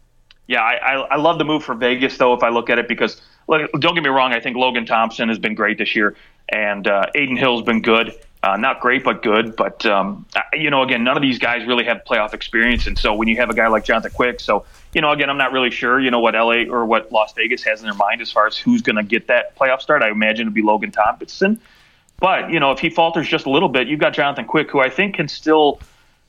yeah, I, I, I love the move for Vegas though. If I look at it, because look, don't get me wrong, I think Logan Thompson has been great this year, and uh, Adin Hill's been good. Uh, not great, but good. But um, you know, again, none of these guys really have playoff experience, and so when you have a guy like Jonathan Quick, so you know, again, I'm not really sure, you know, what LA or what Las Vegas has in their mind as far as who's going to get that playoff start. I imagine it'd be Logan Thompson, but you know, if he falters just a little bit, you've got Jonathan Quick, who I think can still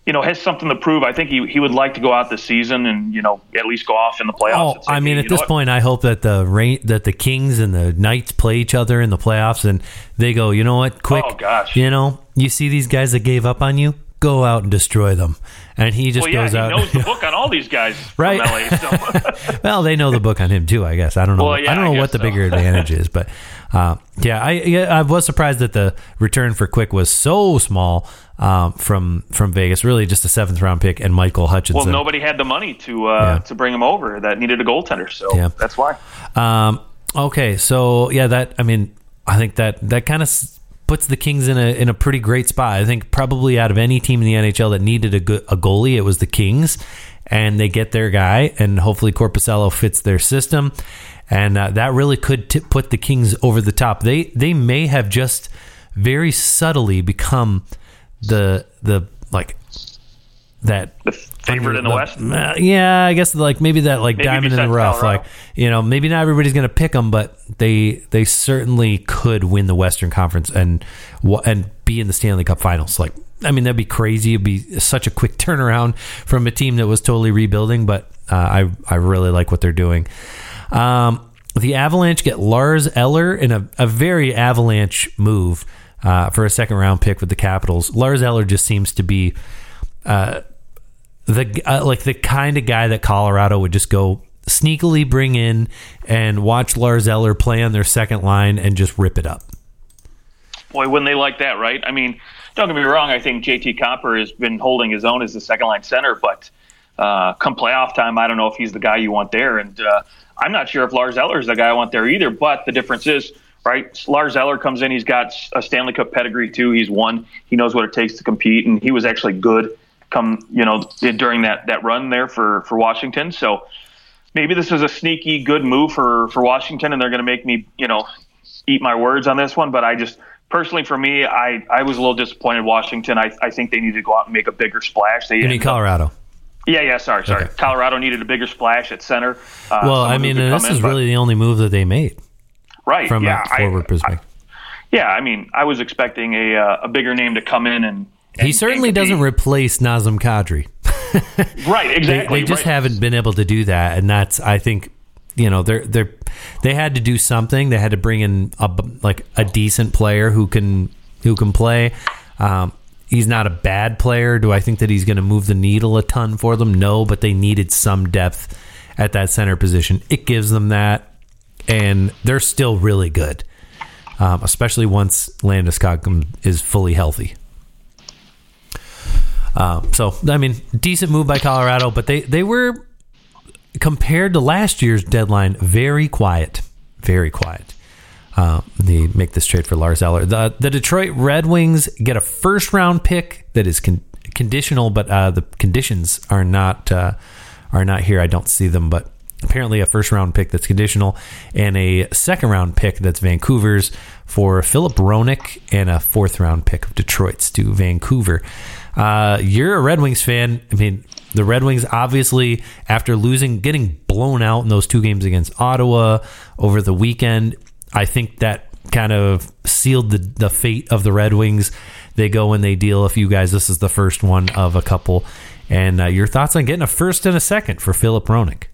you know, has something to prove. I think he, he would like to go out this season and you know at least go off in the playoffs. Oh, I mean, at this point, I hope that the rain, that the Kings and the Knights play each other in the playoffs, and they go, you know what, quick, oh, gosh. you know, you see these guys that gave up on you, go out and destroy them. And he just well, yeah, goes he out. knows the book on all these guys, right? LA, so. well, they know the book on him too. I guess I don't know. Well, yeah, I don't know what the so. bigger advantage is, but uh, yeah, I yeah, I was surprised that the return for Quick was so small um, from from Vegas. Really, just a seventh round pick and Michael Hutchinson. Well, nobody had the money to uh, yeah. to bring him over that needed a goaltender, so yeah. that's why. Um, okay, so yeah, that I mean, I think that that kind of puts the Kings in a in a pretty great spot. I think probably out of any team in the NHL that needed a, good, a goalie, it was the Kings, and they get their guy, and hopefully Korpisalo fits their system, and uh, that really could t- put the Kings over the top. They they may have just very subtly become the the like that The favorite in the, West. uh, yeah, I guess like maybe that like Maybe diamond in the rough. Colorado. Like you know, maybe not everybody's going to pick them, but they they certainly could win the Western Conference and and be in the Stanley Cup Finals. Like I mean, that'd be crazy. It'd be such a quick turnaround from a team that was totally rebuilding. But uh, I I really like what they're doing. Um, the Avalanche get Lars Eller in a, a very Avalanche move uh, for a second round pick with the Capitals. Lars Eller just seems to be the uh, like the kind of guy that Colorado would just go sneakily bring in and watch Lars Eller play on their second line and just rip it up. Boy, wouldn't they like that, right? I mean, don't get me wrong. I think JT Compher has been holding his own as the second line center, but uh, come playoff time, I don't know if he's the guy you want there. And uh, I'm not sure if Lars Eller is the guy I want there either. But the difference is, right? Lars Eller comes in. He's got a Stanley Cup pedigree too. He's won. He knows what it takes to compete, and he was actually good come you know during that that run there for for Washington. So maybe this is a sneaky good move for for Washington, and they're going to make me you know eat my words on this one. But I just personally, for me, I I was a little disappointed. Washington. I I think they need to go out and make a bigger splash. They You need up- Colorado. yeah, yeah. Sorry, sorry. Okay. Colorado needed a bigger splash at center. Uh, Well, I mean, this in, is but- really the only move that they made right from yeah, a forward I, perspective. yeah, I mean, I was expecting a uh, a bigger name to come in and. he certainly doesn't replace Nazem Kadri. right, They, exactly. they just right. haven't been able to do that, and that's I think you know they're they're they had to do something. They had to bring in a like a decent player who can who can play. Um, he's not a bad player. Do I think that he's going to move the needle a ton for them? No, but they needed some depth at that center position. It gives them that, and they're still really good, um, especially once Landeskog is fully healthy. Um, so I mean, decent move by Colorado, but they they were compared to last year's deadline very quiet, very quiet. Uh, they make this trade for Lars Eller. The the Detroit Red Wings get a first round pick that is con- conditional, but uh, the conditions are not uh, are not here. I don't see them, but apparently a first round pick that's conditional and a second round pick that's Vancouver's for Philip Hronek and a fourth round pick of Detroit's to Vancouver. Uh, you're a Red Wings fan. I mean, the Red Wings obviously after losing, getting blown out in those two games against Ottawa over the weekend, I think that kind of sealed the the fate of the Red Wings. They go and they deal a few guys. This is the first one of a couple. And uh, your thoughts on getting a first and a second for Philip Hronek?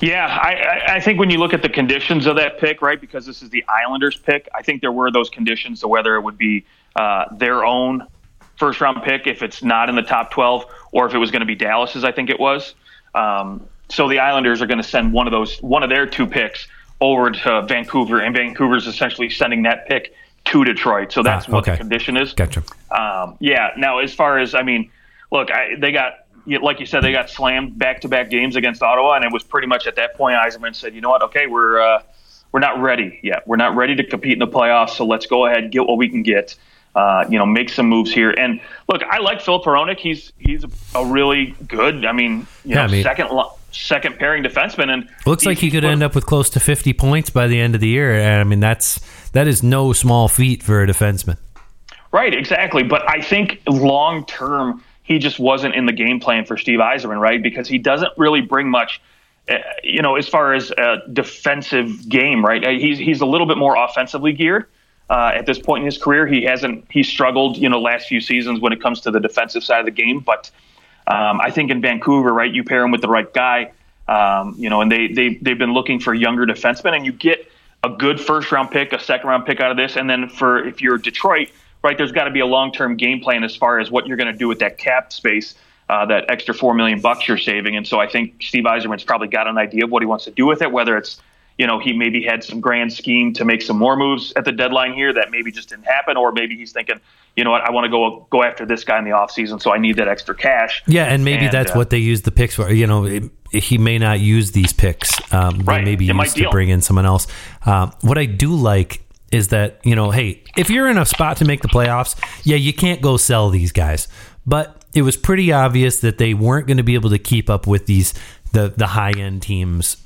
Yeah, I, I- think when you look at the conditions of that pick, right, because this is the Islanders pick, I think there were those conditions to whether it would be uh, their own first round pick if it's not in the top 12 or if it was going to be Dallas's, I think it was. Um, so the Islanders are going to send one of those, one of their two picks over to Vancouver, and Vancouver's essentially sending that pick to Detroit. So that's Ah, what okay. the condition is. Gotcha. Um, yeah. Now, as far as I mean, look, I, they got like you said, they got slammed back-to-back games against Ottawa, and it was pretty much at that point Yzerman said, "You know what? Okay, we're uh, we're not ready yet. We're not ready to compete in the playoffs. So let's go ahead and get what we can get. Uh, you know, make some moves here. And look, I like Phil Hronek. He's he's a, really good. I mean, you Yeah, know, I mean- second second pairing defenseman, and Looks like he could end up with close to 50 points by the end of the year. And I mean, that's that is no small feat for a defenseman. Right, exactly. But I think long term, he just wasn't in the game plan for Steve Yzerman, right? Because he doesn't really bring much, uh, you know, as far as a defensive game, right? He's he's a little bit more offensively geared. Uh, at this point in his career, he hasn't he struggled, you know, last few seasons when it comes to the defensive side of the game. But um, I think in Vancouver, right, you pair him with the right guy, um, you know, and they they they've been looking for younger defensemen, and you get a good first round pick, a second round pick out of this, and then for if you're Detroit, right, there's got to be a long term game plan as far as what you're going to do with that cap space. Uh, that extra four million bucks you're saving, and so I think Steve Yzerman's probably got an idea of what he wants to do with it. Whether it's you know, he maybe had some grand scheme to make some more moves at the deadline here that maybe just didn't happen, or maybe he's thinking, you know what, I want to go go after this guy in the offseason, so I need that extra cash. Yeah, and maybe And, that's uh, what they use the picks for. You know, it, he may not use these picks. Um, Right, They may be it might used to deal. bring in someone else. Um, what I do like is that you know, hey, if you're in a spot to make the playoffs, yeah, you can't go sell these guys. But it was pretty obvious that they weren't going to be able to keep up with these the the high end teams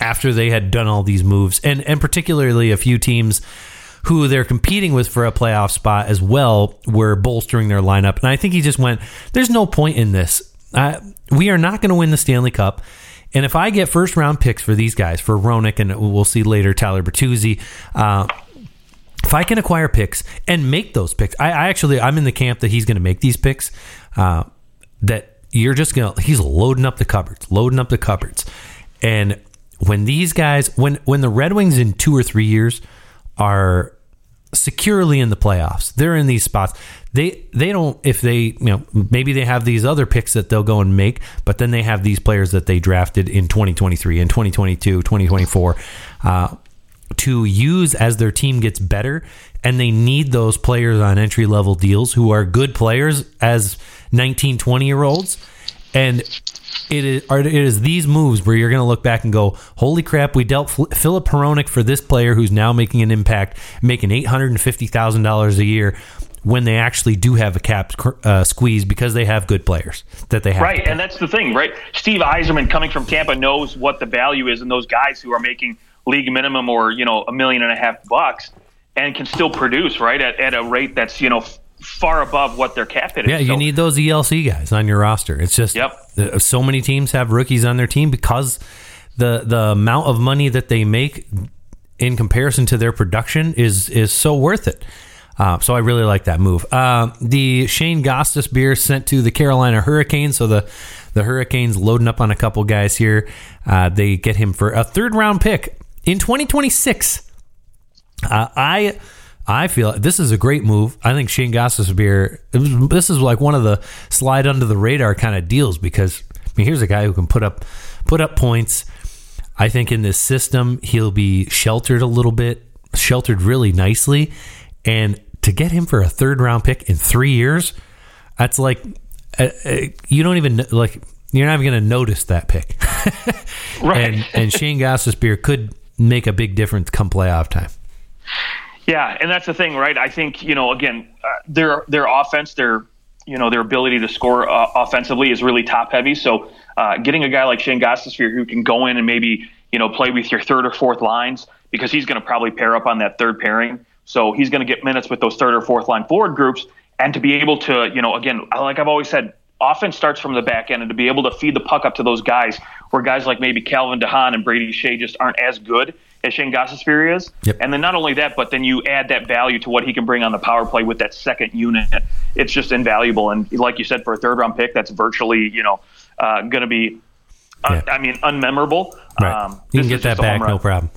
after they had done all these moves, and and particularly a few teams who they're competing with for a playoff spot as well, were bolstering their lineup. And I think he just went, "There's no point in this. We are not going to win the Stanley Cup." And if I get first round picks for these guys, for Hronek, and we'll see later Tyler Bertuzzi, uh, if I can acquire picks and make those picks, I, I actually I'm in the camp that he's going to make these picks. Uh, that you're just gonna he's loading up the cupboards, loading up the cupboards, and when these guys when when the Red Wings in two or three years are securely in the playoffs, they're in these spots. They they don't if they you know maybe they have these other picks that they'll go and make, but then they have these players that they drafted in 2023 and 2022, 2024. Uh, to use as their team gets better and they need those players on entry level deals who are good players as 19 20 year olds and it is, it is these moves where you're going to look back and go, "Holy crap! We dealt Philip Hronek for this player who's now making an impact, making eight hundred and fifty thousand dollars a year." When they actually do have a cap uh, squeeze because they have good players that they have. Right, and that's the thing, right? Steve Yzerman coming from Tampa knows what the value is in those guys who are making league minimum or you know a million and a half bucks and can still produce right at, at a rate that's you know far above what their cap hit is. Yeah, you So- need those ELC guys on your roster. It's just Yep. so many teams have rookies on their team because the the amount of money that they make in comparison to their production is is so worth it. Uh, so I really like that move. Uh, the Shane Gostisbehere sent to the Carolina Hurricanes. So the the Hurricanes loading up on a couple guys here. Uh, they get him for a third round pick in 2026. Uh, I I feel this is a great move. I think Shane Gostisbehere. It was, this is like one of the slide under the radar kind of deals because I mean here's a guy who can put up put up points. I think in this system he'll be sheltered a little bit, sheltered really nicely, and to get him for a third round pick in three years, that's like uh, uh, you don't even like you're not even going to notice that pick. Right. And and Shane Gostisbehere could make a big difference come playoff time. Yeah, and that's the thing, right? I think you know, again, uh, their their offense, their you know, their ability to score uh, offensively is really top heavy. So, uh, getting a guy like Shane Gostisbehere who can go in and maybe you know play with your third or fourth lines because he's going to probably pair up on that third pairing. So he's going to get minutes with those third or fourth line forward groups, and to be able to, you know, again, like I've always said, offense starts from the back end, and to be able to feed the puck up to those guys, where guys like maybe Calvin DeHaan and Brady Skjei just aren't as good as Shane Gostisbehere is. Yep. And then not only that, but then you add that value to what he can bring on the power play with that second unit. It's just invaluable. And like you said, for a third round pick, that's virtually, you know, uh, going to be, uh, Yeah. I mean, unmemorable. Right. Um, you can get that just a home back, no problem.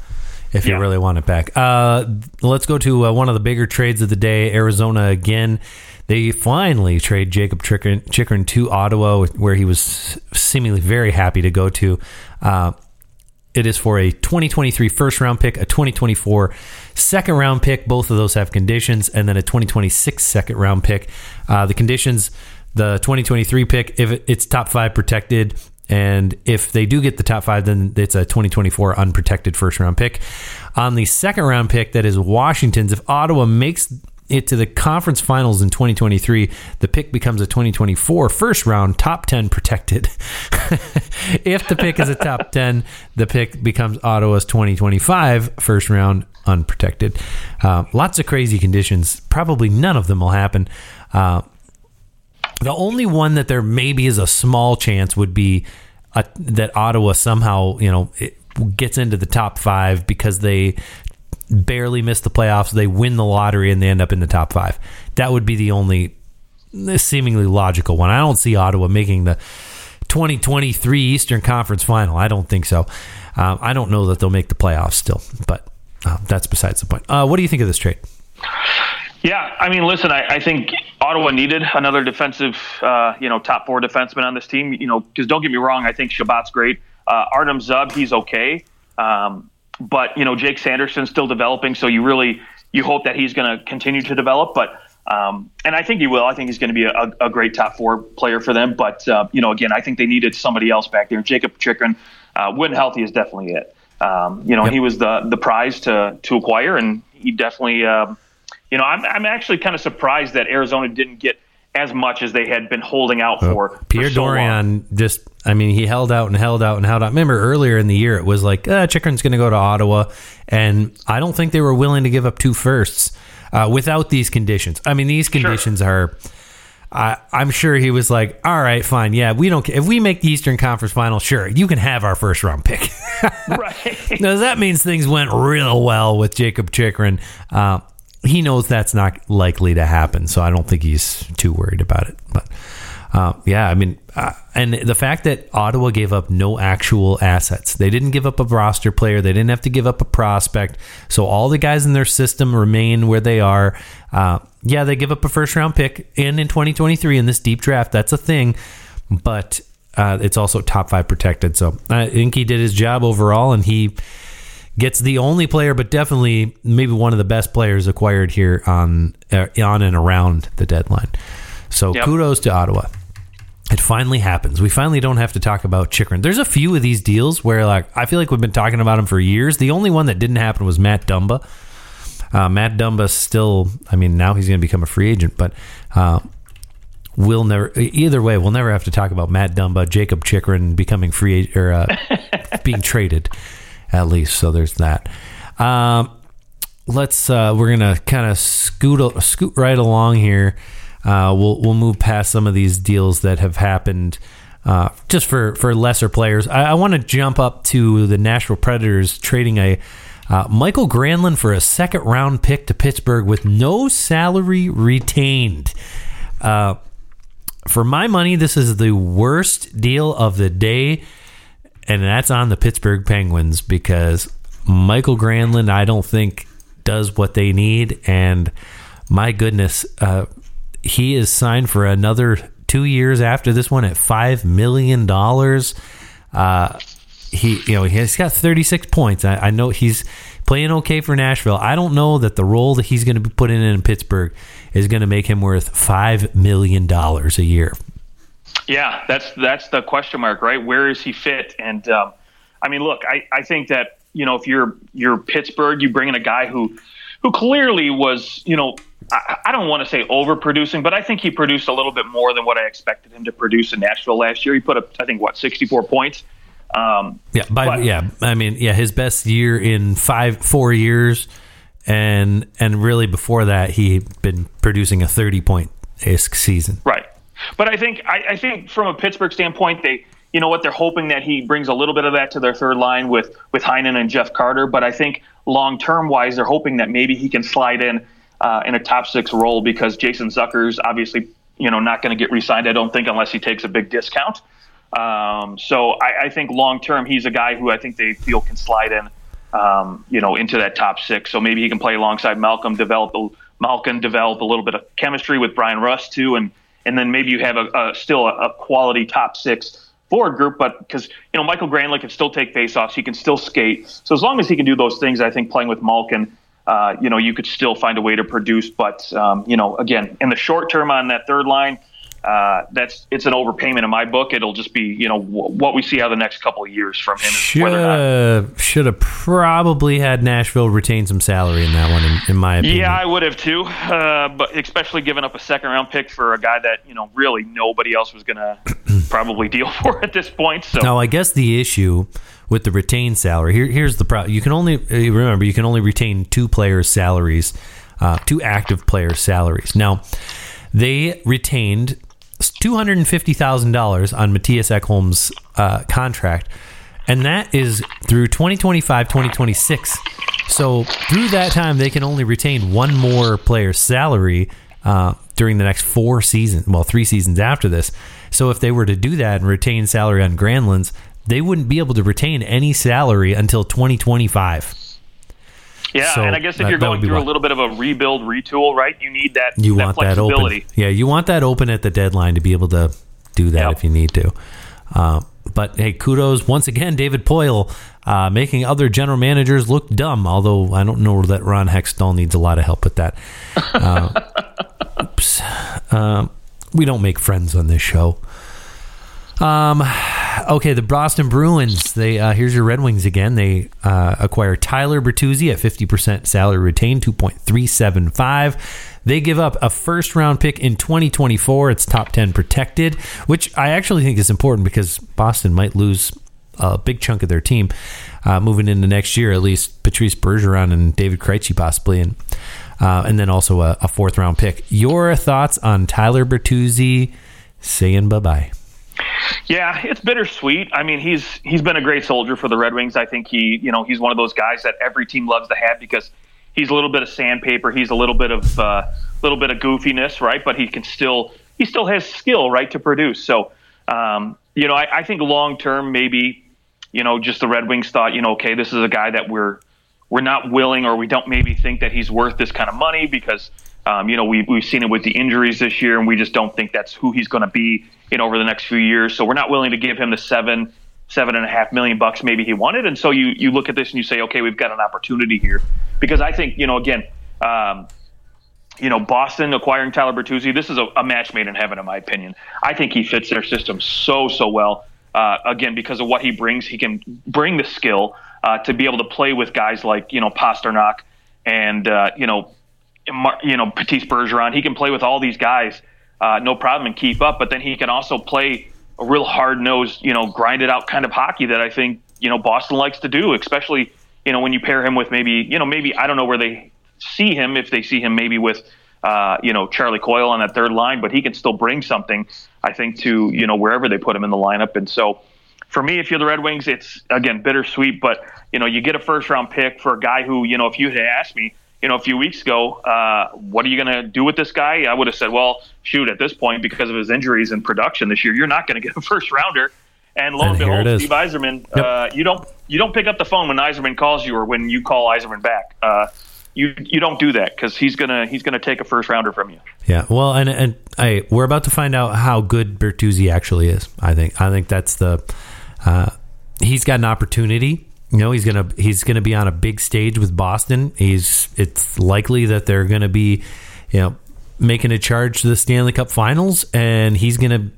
If you Yeah. really want it back. Uh, let's go to uh, one of the bigger trades of the day. Arizona again. They finally trade Jacob Chychrun to Ottawa, where he was seemingly very happy to go to. It is for a 2023 first round pick, a 2024 second round pick. Both of those have conditions, and then a 2026 second round pick. Uh, the conditions: the 2023 pick, if it's top five protected, and if they do get the top five, then it's a 2024 unprotected first round pick. On the second round pick, that is Washington's. If Ottawa makes it to the conference finals in 2023, the pick becomes a 2024 first round top 10 protected. if the pick is a top 10, the pick becomes Ottawa's 2025 first round unprotected. Uh, lots of crazy conditions. Probably none of them will happen. Uh, the only one that there maybe is a small chance would be uh that Ottawa somehow, you know, it gets into the top five because they barely miss the playoffs. They win the lottery and they end up in the top five. That would be the only seemingly logical one. I don't see Ottawa making the 2023 Eastern Conference final. I don't think so. Um, I don't know that they'll make the playoffs still, but uh, that's besides the point. Uh, what do you think of this trade? Yeah, I mean, listen, I, I think Ottawa needed another defensive, uh, you know, top four defenseman on this team. You know, because don't get me wrong, I think Chabot's great. Uh, Artem Zub, he's okay, um, but you know, Jake Sanderson's still developing, so you really you hope that he's going to continue to develop. But um, and I think he will. I think he's going to be a, a great top four player for them. But uh, you know, again, I think they needed somebody else back there. Jacob Chychrun, uh, when healthy, is definitely it. Um, you know, Yep. he was the the prize to to acquire, and he definitely. Um, you know, I'm, I'm actually kind of surprised that Arizona didn't get as much as they had been holding out for. Pierre for so long. Dorian just, I mean, he held out and held out and held out. Remember earlier in the year, it was like, uh, Chychrun's going to go to Ottawa. And I don't think they were willing to give up two firsts uh, without these conditions. I mean, these conditions are. I, I'm sure he was like, "All right, fine, yeah, we don't. If we make the Eastern Conference Final, sure, you can have our first round pick." right. now that means things went real well with Jacob Chychrun. Uh, he knows that's not likely to happen, so I don't think he's too worried about it. But uh, yeah, I mean, uh, and the fact that Ottawa gave up no actual assets, they didn't give up a roster player, they didn't have to give up a prospect, so all the guys in their system remain where they are. Uh, yeah, they give up a first round pick in in 2023 in this deep draft. That's a thing, but uh, it's also top five protected. So I think he did his job overall, and he gets the only player, but definitely maybe one of the best players acquired here on uh, on and around the deadline. So Yep. kudos to Ottawa. It finally happens. We finally don't have to talk about Chychrun. There's a few of these deals where, like, I feel like we've been talking about him for years. The only one that didn't happen was Matt Dumba. Uh, Matt Dumba still, I mean, now he's going to become a free agent, but uh, we'll never, either way, we'll never have to talk about Matt Dumba, Jacob Chychrun becoming free or uh, being traded, at least. So there's that. Um, let's, uh, we're going to kind of scoot, scoot right along here. Uh, we'll, we'll move past some of these deals that have happened. Uh, just for, for lesser players, I, I want to jump up to the Nashville Predators trading a uh, Mikael Granlund for a second round pick to Pittsburgh with no salary retained. Uh, for my money, this is the worst deal of the day, and that's on the Pittsburgh Penguins because Mikael Granlund, I don't think, does what they need. And my goodness, uh, he is signed for another two years after this one at $5 million. Uh, he you know he's got 36 points I, I know he's playing okay for nashville i don't know that the role that he's going to be put in in pittsburgh is going to make him worth five million dollars a year Yeah, that's that's the question mark, right? Where is he fit? And um, I mean, look, I, I think that you know if you're you're Pittsburgh, you bring in a guy who who clearly was you know I, I don't want to say overproducing, but I think he produced a little bit more than what I expected him to produce in Nashville last year. He put up I think what 64 points. Um, yeah by, But- yeah i mean yeah his best year in five four years and and really before that he'd been producing a 30 point isk season Right. But I think I, I think from a Pittsburgh standpoint, they you know what they're hoping that he brings a little bit of that to their third line with with Heinen and Jeff Carter. But I think long term wise, they're hoping that maybe he can slide in uh, in a top six role because Jason Zucker's obviously you know not going to get re-signed. I don't think unless he takes a big discount. Um, so I, I think long term he's a guy who I think they feel can slide in. Um, you know, into that top six. So maybe he can play alongside Malkin, develop a, Malkin, develop a little bit of chemistry with Bryan Rust too, and and then maybe you have a, a still a, a quality top six forward group. But because you know Mikael Granlund can still take faceoffs, he can still skate. So as long as he can do those things, I think playing with Malkin, uh, you know, you could still find a way to produce. But um, you know, again, in the short term on that third line. Uh, that's it's an overpayment in my book. It'll just be you know w- what we see how the next couple of years from him. Should whether or not have should have probably had nashville retain some salary in that one in, in my opinion Yeah, I would have too. Uh, but especially giving up a second round pick for a guy that you know really nobody else was going to probably deal for at this point. So Now, I guess the issue with the retained salary here, here's the problem. You can only uh, remember you can only retain two players' salaries, uh, two active players' salaries. Now, they retained two hundred and fifty thousand dollars on Mattias Ekholm's uh, contract, and that is through 2025, 2026. So through that time, they can only retain one more player's salary uh, during the next four seasons. Well, three seasons after this. So if they were to do that and retain salary on Granlund's, they wouldn't be able to retain any salary until 2025. yeah, so and I guess if that- you're going through a little bit of a rebuild, retool, right? You need that You that want that flexibility. open. Yeah, you want that open at the deadline to be able to do that Yep. if you need to. Uh, but hey, kudos once again, David Poile, uh, making other general managers look dumb. Although I don't know that Ron Hextall needs a lot of help with that. Uh, oops. Um, we don't make friends on this show. Um, okay, the Boston Bruins. They uh, here's your Red Wings again. They uh, acquire Tyler Bertuzzi at fifty percent salary retained, two point three seven five. They give up a first round pick in 2024. It's top 10 protected, which I actually think is important because Boston might lose a big chunk of their team uh, moving into next year, at least Patrice Bergeron and David Krejci possibly, and uh, and then also a, a, fourth round pick. Your thoughts on Tyler Bertuzzi saying bye bye? Yeah, it's bittersweet. I mean, he's he's been a great soldier for the Red Wings. I think he, you know, he's one of those guys that every team loves to have because he's a little bit of sandpaper. He's a little bit of a uh, little bit of goofiness, right? But he can still he still has skill, right, to produce. So, um, you know, I, I think long term, maybe, you know, just the Red Wings thought, you know, okay, this is a guy that we're we're not willing or we don't maybe think that he's worth this kind of money because. Um, you know, we, we've seen it with the injuries this year, and we just don't think that's who he's going to be, in over the next few years. So we're not willing to give him the seven, seven and a half million bucks maybe he wanted. And so you you look at this and you say, okay, we've got an opportunity here because I think you know again, um, you know Boston acquiring Tyler Bertuzzi, this is a, a, match made in heaven in my opinion. I think he fits their system so so well. Uh, again, because of what he brings, he can bring the skill uh, to be able to play with guys like you know Pastrnak and uh, you know you know Patrice Bergeron. He can play with all these guys, uh, no problem, and keep up. But then he can also play a real hard nosed, you know, grinded out kind of hockey that I think you know Boston likes to do, especially you know when you pair him with maybe you know maybe I don't know where they see him if they see him maybe with uh, you know Charlie Coyle on that third line, but he can still bring something I think to you know wherever they put him in the lineup, and so. For me, if you're the Red Wings, it's again bittersweet, but you know you get a first round pick for a guy who you know if you had asked me, you know, a few weeks ago, uh, what are you going to do with this guy? I would have said, well, shoot, at this point, because of his injuries and production this year, you're not going to get a first rounder. And lo and, and behold, Steve Yzerman, yep. uh, you don't you don't pick up the phone when Yzerman calls you or when you call Yzerman back. Uh, you you don't do that because he's gonna he's gonna take a first rounder from you. Yeah, well, and and I we're about to find out how good Bertuzzi actually is. I think I think that's the uh, he's got an opportunity you know, he's gonna he's gonna be on a big stage with Boston. He's it's likely that they're gonna be, you know, making a charge to the Stanley Cup Finals, and he's gonna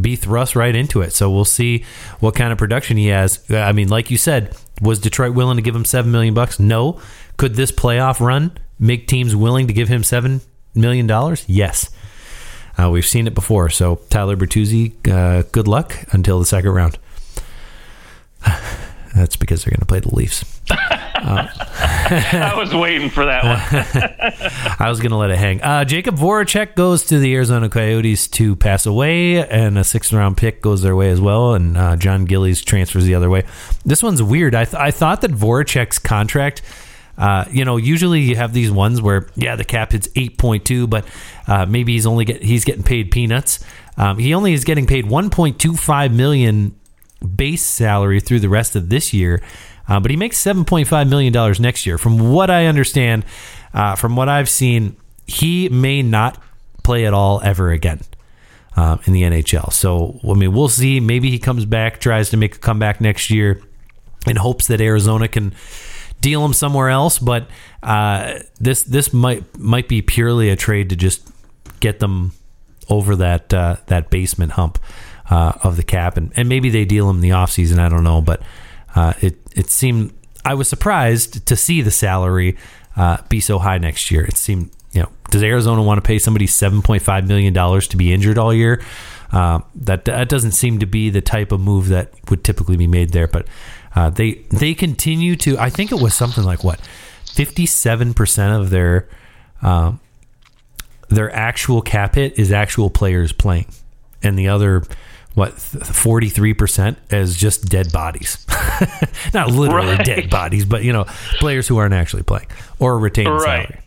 be thrust right into it. So we'll see what kind of production he has. I mean, like you said, was Detroit willing to give him seven million bucks? No. Could this playoff run make teams willing to give him seven million dollars? Yes. Uh, we've seen it before. So Tyler Bertuzzi, uh, good luck until the second round. That's because they're going to play the Leafs. Uh, I was waiting for that one. I was going to let it hang. Uh, Jakub Voracek goes to the Arizona Coyotes to pass away, and a sixth round pick goes their way as well. And uh, Jon Gillies transfers the other way. This one's weird. I, th- I thought that Voracek's contract. Uh, you know, usually you have these ones where, yeah, the cap hits eight point two, but uh, maybe he's only get he's getting paid peanuts. Um, he only is getting paid one point two five million base salary through the rest of this year. Uh, but he makes $7.5 million next year. From what I understand, uh, from what I've seen, he may not play at all ever again uh, in the NHL. So, I mean, we'll see. Maybe he comes back, tries to make a comeback next year in hopes that Arizona can deal him somewhere else. But uh, this this might might be purely a trade to just get them over that uh, that basement hump uh, of the cap, and, and maybe they deal him in the offseason. I don't know, but uh, it it seemed I was surprised to see the salary uh, be so high next year. It seemed you know does Arizona want to pay somebody seven point five million dollars to be injured all year? Uh, that that doesn't seem to be the type of move that would typically be made there, but. Uh, they they continue to. I think it was something like what fifty seven percent of their um, their actual cap hit is actual players playing, and the other what 43% as just dead bodies not literally right. dead bodies but you know players who aren't actually playing or retaining right. salary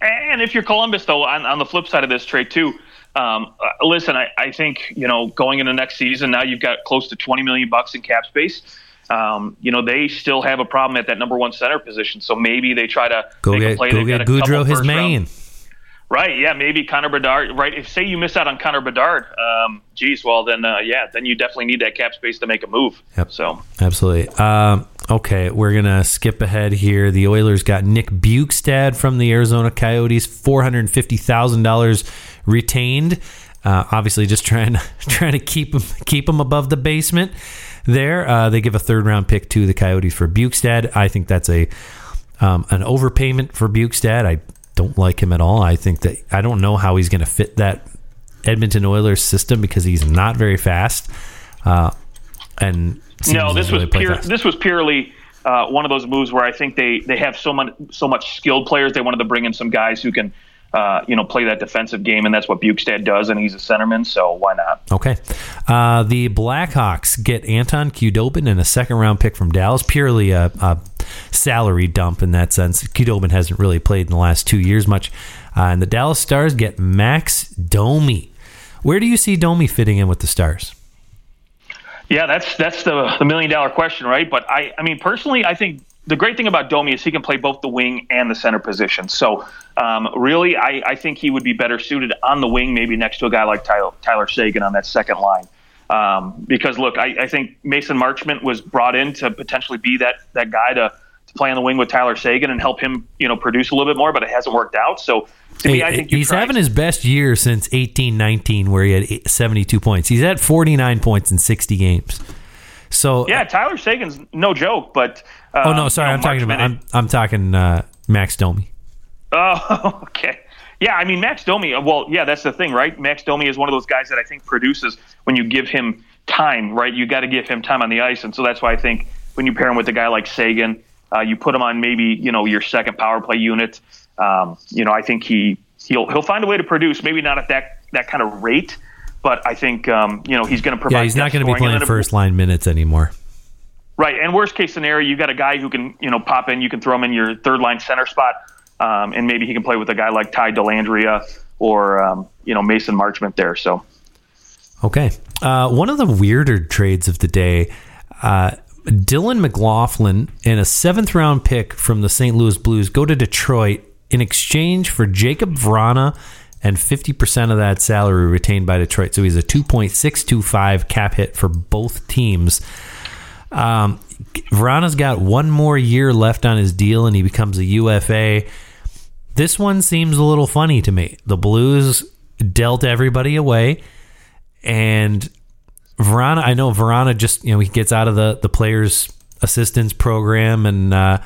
and if you're columbus though on, on the flip side of this trade too um, uh, listen I, I, think you know going into next season now you've got close to 20 million bucks in cap space um, you know they still have a problem at that number one center position so maybe they try to go get, go get Gaudreau his main round. Right. Yeah. Maybe Connor Bedard. Right. If say you miss out on Connor Bedard, um, geez, well then, uh, yeah, then you definitely need that cap space to make a move. Yep. So absolutely. Um, okay, we're gonna skip ahead here. The Oilers got Nick Bjugstad from the Arizona Coyotes, four hundred fifty thousand dollars retained. Uh, obviously, just trying to trying to keep him keep him above the basement. There, uh, they give a third round pick to the Coyotes for Bjugstad. I think that's a um, an overpayment for Bjugstad. I don't like him at all. I think that I don't know how he's going to fit that Edmonton Oilers system because he's not very fast. Uh, and no, this was really pure. This was purely uh, one of those moves where I think they they have so much so much skilled players. They wanted to bring in some guys who can. Uh, you know, play that defensive game, and that's what Bjugstad does, and he's a centerman, so why not? Okay. Uh, the Blackhawks get Anton Khudobin and a second round pick from Dallas, purely a, a salary dump in that sense. Khudobin hasn't really played in the last two years much. Uh, and the Dallas Stars get Max Domi. Where do you see Domi fitting in with the Stars? Yeah, that's that's the, the million dollar question, right? But I, I mean, personally, I think the great thing about Domi is he can play both the wing and the center position. So, um, really, I, I think he would be better suited on the wing, maybe next to a guy like Tyler, Tyler Seguin on that second line. Um, because look, I, I, think Mason Marchment was brought in to potentially be that that guy to, to play on the wing with Tyler Seguin and help him, you know, produce a little bit more, but it hasn't worked out. So to me, I think he's having his best year since eighteen nineteen, where he had 72 points. He's at 49 points in 60 games. So yeah, Tyler Seguin's no joke, but uh, oh no, sorry, you know, I'm, talking about, I'm, I'm talking uh, Max Domi. Oh, okay. Yeah, I mean Max Domi. Uh, well, yeah, that's the thing, right? Max Domi is one of those guys that I think produces when you give him time, right? You got to give him time on the ice, and so that's why I think when you pair him with a guy like Sagan, uh, you put him on maybe you know your second power play unit. Um, you know, I think he he'll he'll find a way to produce. Maybe not at that that kind of rate, but I think um, you know he's going to provide. Yeah, he's not going to be playing first line minutes anymore. Right, and worst case scenario, you have got a guy who can you know pop in. You can throw him in your third line center spot, um, and maybe he can play with a guy like Ty Dellandrea or um, you know Mason Marchment there. So, okay, uh, one of the weirder trades of the day. Uh, Dylan McLaughlin and a seventh round pick from the St. Louis Blues go to Detroit in exchange for Jakub Vrana and 50% of that salary retained by Detroit. So he's a 2.625 cap hit for both teams. Um, Vrana's got one more year left on his deal and he becomes a UFA. This one seems a little funny to me. The Blues dealt everybody away and Vrana, I know Vrana just, you know, he gets out of the, the players assistance program and, uh,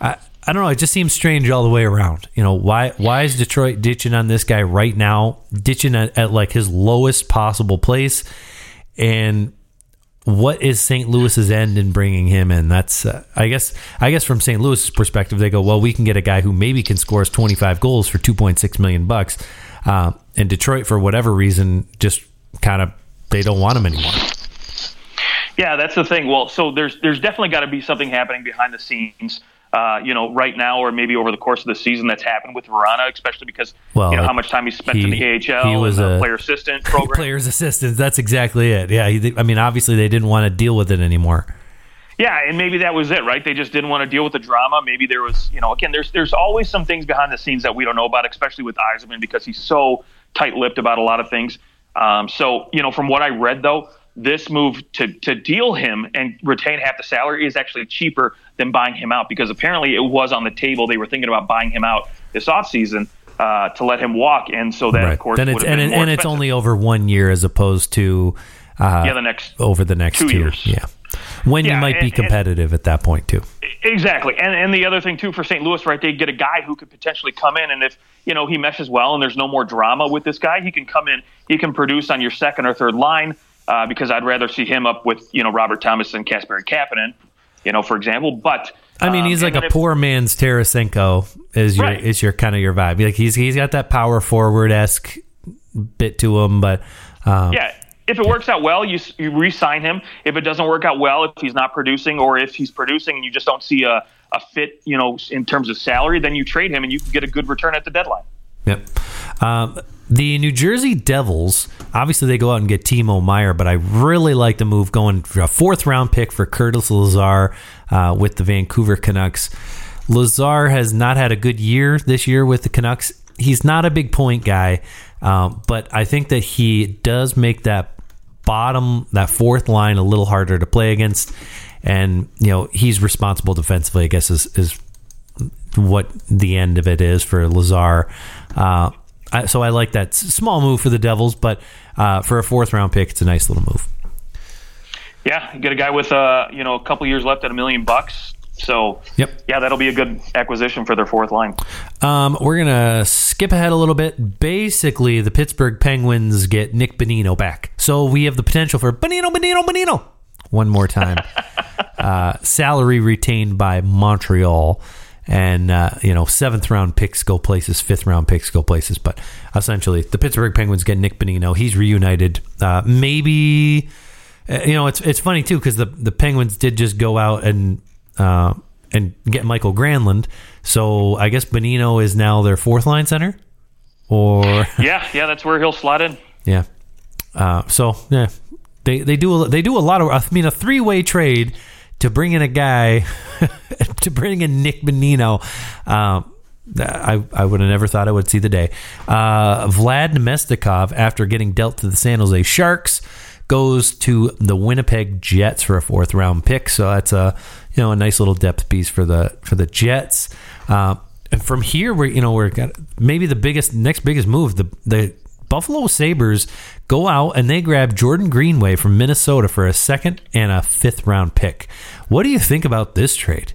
I, I don't know. It just seems strange all the way around. You know, why why is Detroit ditching on this guy right now, ditching at, at like his lowest possible place, and what is St. Louis's end in bringing him in? That's uh, I guess I guess from St. Louis's perspective, they go, well, we can get a guy who maybe can score us twenty five goals for two point six million bucks, uh, and Detroit for whatever reason just kind of they don't want him anymore. Yeah, that's the thing. Well, so there's there's definitely got to be something happening behind the scenes uh, you know, right now or maybe over the course of the season that's happened with Vrana, especially because well, you know how much time he spent he, in the AHL. He was a player assistant program. Players assistant. That's exactly it. Yeah. He, I mean, obviously they didn't want to deal with it anymore. Yeah, and maybe that was it, right? They just didn't want to deal with the drama. Maybe there was, you know, again, there's there's always some things behind the scenes that we don't know about, especially with Yzerman because he's so tight-lipped about a lot of things. Um, so, you know, from what I read though, this move to to deal him and retain half the salary is actually cheaper than buying him out because apparently it was on the table. They were thinking about buying him out this offseason uh, to let him walk, and so that right. of course then it's and, and it's only over one year as opposed to uh, yeah the next over the next two, two years yeah when yeah, you might and, be competitive and, at that point too. Exactly, and and the other thing too for St. Louis, right? They get a guy who could potentially come in, and if you know he meshes well, and there's no more drama with this guy, he can come in, he can produce on your second or third line uh, because I'd rather see him up with you know Robert Thomas and Kasperi Kapanen, you know, for example. But I mean, he's um, like a if, poor man's Tarasenko. Is your right. is your kind of your vibe? Like he's he's got that power forward esque bit to him, but um, yeah. If it works out well, you you re-sign him. If it doesn't work out well, if he's not producing, or if he's producing and you just don't see a, a fit, you know, in terms of salary, then you trade him and you can get a good return at the deadline. Yep. Um, the New Jersey Devils, obviously, they go out and get Timo Meier, but I really like the move going for a fourth round pick for Curtis Lazar uh, with the Vancouver Canucks. Lazar has not had a good year this year with the Canucks. He's not a big point guy, um, but I think that he does make that bottom, that fourth line, a little harder to play against. And, you know, he's responsible defensively, I guess, is, is what the end of it is for Lazar. Uh, I, so I like that small move for the Devils, but uh, for a fourth round pick, it's a nice little move. Yeah, you get a guy with uh, you know a couple years left at a million bucks. So Yep. yeah, that'll be a good acquisition for their fourth line. Um, we're gonna skip ahead a little bit. Basically, the Pittsburgh Penguins get Nick Bonino back, so we have the potential for Bonino, Bonino, Bonino one more time. uh, salary retained by Montreal, and uh, you know seventh round picks go places, fifth round picks go places. But essentially, the Pittsburgh Penguins get Nick Bonino. He's reunited. Uh, maybe uh, you know it's it's funny too because the the Penguins did just go out and uh, and get Mikael Granlund. So I guess Bonino is now their fourth line center, or Yeah, yeah, that's where he'll slot in. yeah. Uh, so yeah, they they do a, they do a lot of. I mean, a three way trade to bring in a guy to bring in Nick Bonino. Um, I, I would have never thought I would see the day. Uh, Vlad Namestnikov, after getting dealt to the San Jose Sharks, goes to the Winnipeg Jets for a fourth round pick. So that's a you know a nice little depth piece for the for the Jets. Uh, and from here, we're you know we're got maybe the biggest next biggest move. The the Buffalo Sabres go out and they grab Jordan Greenway from Minnesota for a second and a fifth round pick. What do you think about this trade?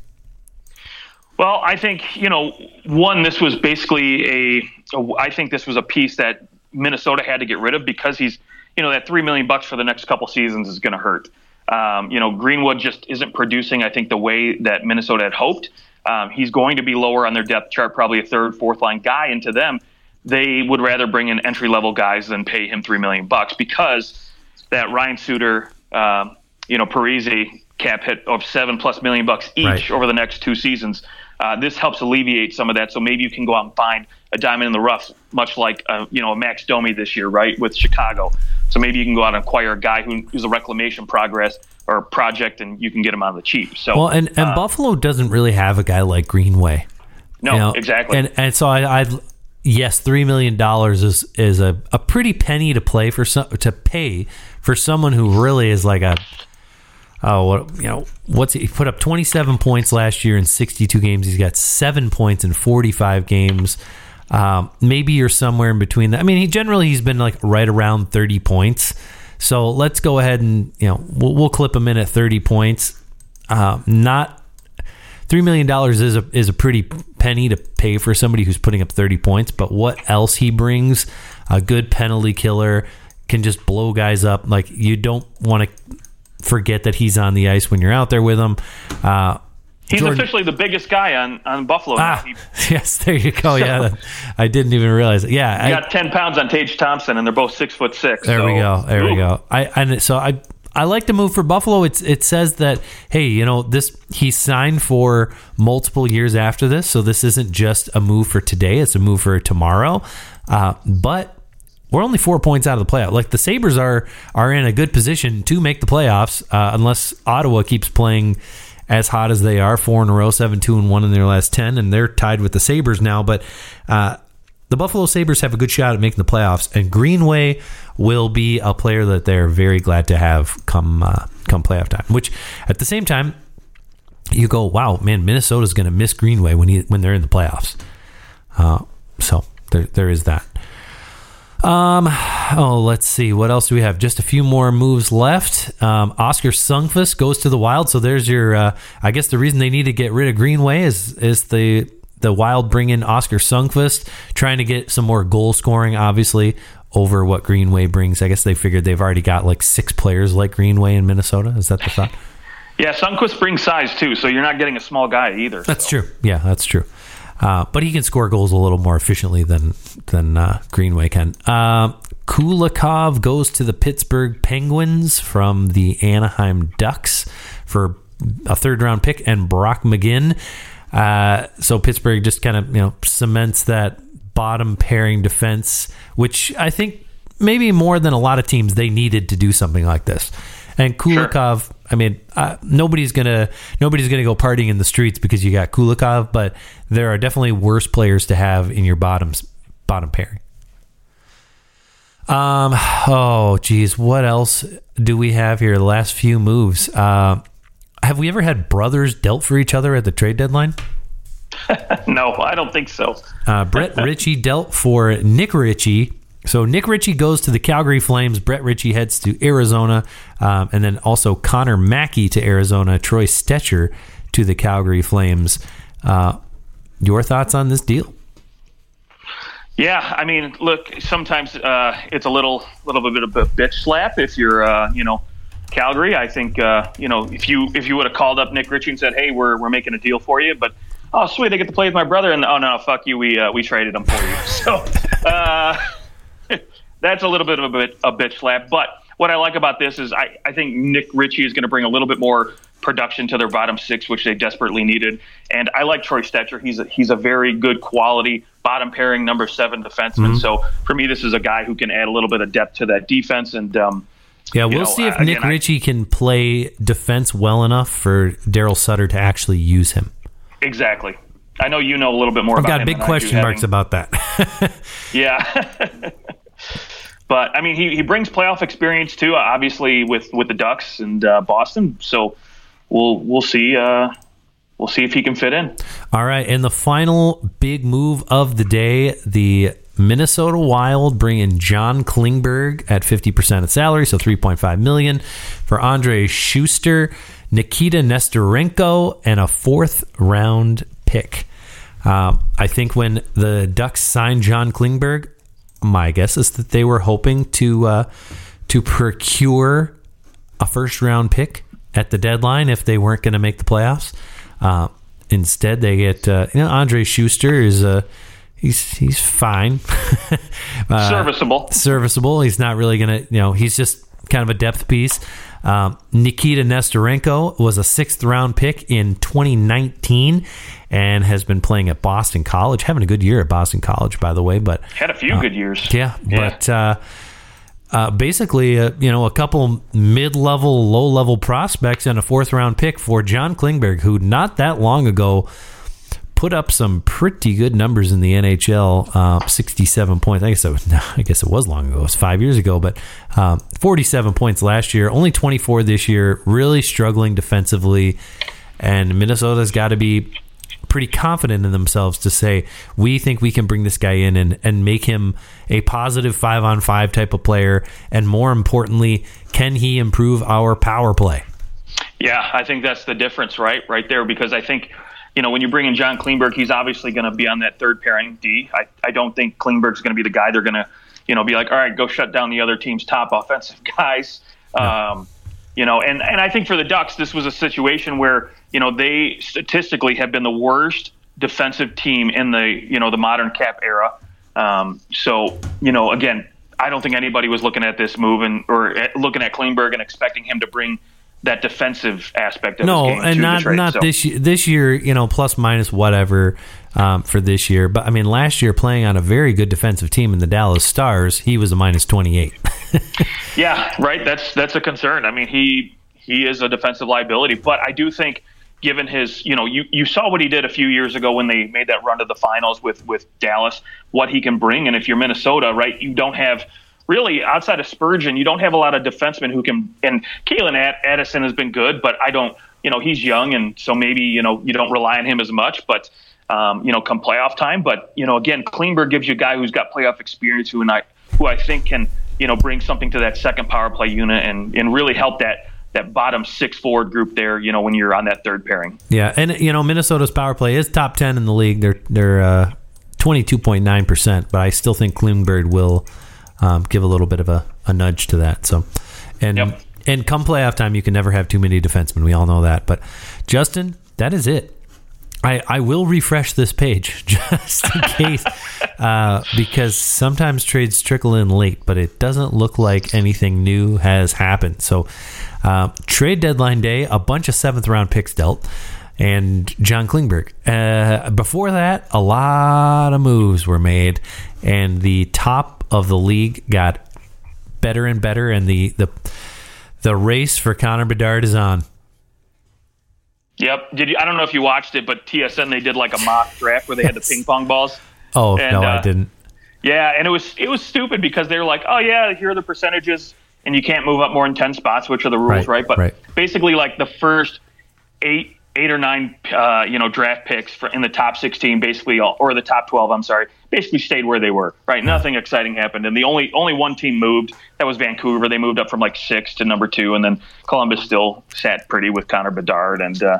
Well, I think you know, one, this was basically a. a I think this was a piece that Minnesota had to get rid of because he's, you know, that three million bucks for the next couple seasons is going to hurt. Um, you know, Greenwood just isn't producing. I think the way that Minnesota had hoped. Um, he's going to be lower on their depth chart, probably a third, fourth line guy. And to them, they would rather bring in entry level guys than pay him three million bucks because that Ryan Suter, um, you know, Parise cap hit of seven plus million bucks each Right. over the next two seasons. Uh, this helps alleviate some of that. So maybe you can go out and find a diamond in the rough, much like uh, you know a Max Domi this year, right, with Chicago. So maybe you can go out and acquire a guy who's a reclamation progress or project, and you can get him on the cheap. So Well, and, and Buffalo doesn't really have a guy like Greenway. no, you know, exactly. And and so I, I yes, three million dollars is is a, a pretty penny to play for some to pay for someone who really is like a oh you know what's he, put up twenty seven points last year in sixty two games. He's got seven points in forty five games. Um, maybe you're somewhere in between that. I mean, he generally he's been like right around thirty points. So let's go ahead and you know we'll, we'll clip him in at thirty points. Uh, not three million dollars is a is a pretty penny to pay for somebody who's putting up thirty points. But what else he brings? A good penalty killer can just blow guys up. Like you don't want to forget that he's on the ice when you're out there with him. Uh, He's Jordan- officially the biggest guy on, on Buffalo. ah, He, yes, there you go. Yeah, that- I didn't even realize it. Yeah, I, got ten pounds on Tage Thompson, and they're both six foot six. There we go. There we go. I and so I I like the move for Buffalo. It's it says that hey, you know this he signed for multiple years after this, so this isn't just a move for today. It's a move for tomorrow. Uh, but we're only four points out of the playoff. Like the Sabres are are in a good position to make the playoffs, uh, unless Ottawa keeps playing as hot as they are, four in a row, seven two and one in their last ten, and they're tied with the Sabres now. But uh, the Buffalo Sabres have a good shot at making the playoffs, and Greenway will be a player that they're very glad to have come uh, come playoff time. Which at the same time, you go, wow, man, Minnesota's going to miss Greenway when he when they're in the playoffs. Uh, so there there is that. Um, oh, let's see. What else do we have? Just a few more moves left. Um, Oskar Sundqvist goes to the Wild. So there's your. Uh, I guess the reason they need to get rid of Greenway is is the the Wild bring in Oskar Sundqvist, trying to get some more goal scoring. Obviously, over what Greenway brings. I guess they figured they've already got like six players like Greenway in Minnesota. Is that the thought? Yeah, Sundqvist brings size too, so you're not getting a small guy either. That's so. true. Yeah, that's true. Uh, but he can score goals a little more efficiently than than uh, Greenway can. Uh, Kulikov goes to the Pittsburgh Penguins from the Anaheim Ducks for a third round pick and Brock McGinn. Uh, so Pittsburgh just kind of you know cements that bottom pairing defense, which I think maybe more than a lot of teams they needed to do something like this. And Kulikov, I mean, uh, nobody's gonna nobody's gonna go partying in the streets because you got Kulikov, but there are definitely worse players to have in your bottoms bottom pairing. Um. Oh, geez. What else do we have here? The last few moves. Uh, have we ever had brothers dealt for each other at the trade deadline? no, I don't think so. Uh, Brett Ritchie dealt for Nick Ritchie. So Nick Ritchie goes to the Calgary Flames. Brett Ritchie heads to Arizona, um, and then also Connor Mackey to Arizona. Troy Stecher to the Calgary Flames. Uh, your thoughts on this deal? Yeah, I mean, look, sometimes uh, it's a little, little bit of a bitch slap if you're, uh, you know, Calgary. I think, uh, you know, if you if you would have called up Nick Ritchie and said, "Hey, we're we're making a deal for you," but oh sweet, I get to play with my brother, and oh no, fuck you, we uh, we traded him for you. So uh, that's a little bit of a bit a bitch slap. But what I like about this is I I think Nick Ritchie is going to bring a little bit more production to their bottom six, which they desperately needed. And I like Troy Stecher. He's a, he's a very good quality bottom pairing number seven defenseman. Mm-hmm. So for me, this is a guy who can add a little bit of depth to that defense. And um, yeah, we'll know, see if uh, Nick again, Ritchie I, can play defense well enough for Darryl Sutter to actually use him. Exactly. I know you know a little bit more. I've got big question marks having, about that. yeah. but I mean, he, he brings playoff experience too. Obviously, with with the Ducks and uh, Boston. So we'll we'll see. Uh, we'll see if he can fit in. All right, and the final big move of the day: the Minnesota Wild bring in John Klingberg at fifty percent of salary, so three point five million for Andrej Sustr, Nikita Nesterenko, and a fourth round pick. Uh, I think when the Ducks signed John Klingberg, my guess is that they were hoping to uh, to procure a first round pick at the deadline if they weren't going to make the playoffs. Uh, instead, they get uh, you know Andrej Sustr is a uh, he's he's fine, uh, serviceable, serviceable. He's not really going to you know he's just kind of a depth piece. Um, Nikita Nesterenko was a sixth round pick in 2019 and has been playing at Boston College, having a good year at Boston College, by the way. But had a few uh, good years. Yeah, yeah. but uh, uh, basically, uh, you know, a couple mid-level, low-level prospects and a fourth-round pick for John Klingberg, who not that long ago put up some pretty good numbers in the NHL. Uh, 67 points. I guess it was, I guess it was long ago. It was five years ago, but um, 47 points last year. Only 24 this year. Really struggling defensively, and Minnesota's got to be pretty confident in themselves to say we think we can bring this guy in and, and make him a positive five on five type of player and more importantly can he improve our power play yeah i think that's the difference right right there because i think you know when you bring in john klingberg he's obviously going to be on that third pairing d. I, I don't think klingberg's going to be the guy they're going to you know be like all right go shut down the other team's top offensive guys. Um, you know, and, and I think for the Ducks, this was a situation where, you know, they statistically have been the worst defensive team in the, you know, the modern cap era. Um, so, you know, again, I don't think anybody was looking at this move and or looking at Klingberg and expecting him to bring that defensive aspect of no, and not trade, not so. this year. This year, you know, plus minus whatever um, for this year. But I mean, last year playing on a very good defensive team in the Dallas Stars, he was a minus twenty eight. yeah, right. That's that's a concern. I mean, he he is a defensive liability, but I do think. Given his, you know, you, you saw what he did a few years ago when they made that run to the finals with with Dallas, what he can bring, and if you're Minnesota, right, you don't have really outside of Spurgeon, you don't have a lot of defensemen who can. And Calen Addison has been good, but I don't. You know, he's young, and so maybe you know you don't rely on him as much. But um, you know, come playoff time. But you know, again, Klingberg gives you a guy who's got playoff experience, who and I, who I think can you know bring something to that second power play unit and and really help that that bottom six forward group there. You know, when you're on that third pairing. Yeah, and you know, Minnesota's power play is top ten in the league. They're they're uh, twenty two point nine percent, but I still think Klingberg will um, give a little bit of a, a nudge to that. So, and yep. and come playoff time, you can never have too many defensemen. We all know that. But Justin, that is it. I, I will refresh this page just in case, uh, because sometimes trades trickle in late, but it doesn't look like anything new has happened. So, uh, trade deadline day, a bunch of seventh round picks dealt, and John Klingberg. Uh, before that, a lot of moves were made, and the top of the league got better and better, and the the the race for Connor Bedard is on. Yep. Did you? I don't know if you watched it, but TSN they did like a mock draft where they had the ping pong balls. Oh and, no, uh, I didn't. Yeah, and it was it was stupid because they were like, oh yeah, here are the percentages, and you can't move up more than ten spots, which are the rules, right? right? But right. basically, like the first eight eight or nine, uh, you know, draft picks for, in the top 16, basically, all, or the top 12. I'm sorry, basically stayed where they were. Right, nothing exciting happened, and the only only one team moved. That was Vancouver. They moved up from like six to number two, and then Columbus still sat pretty with Connor Bedard. And uh,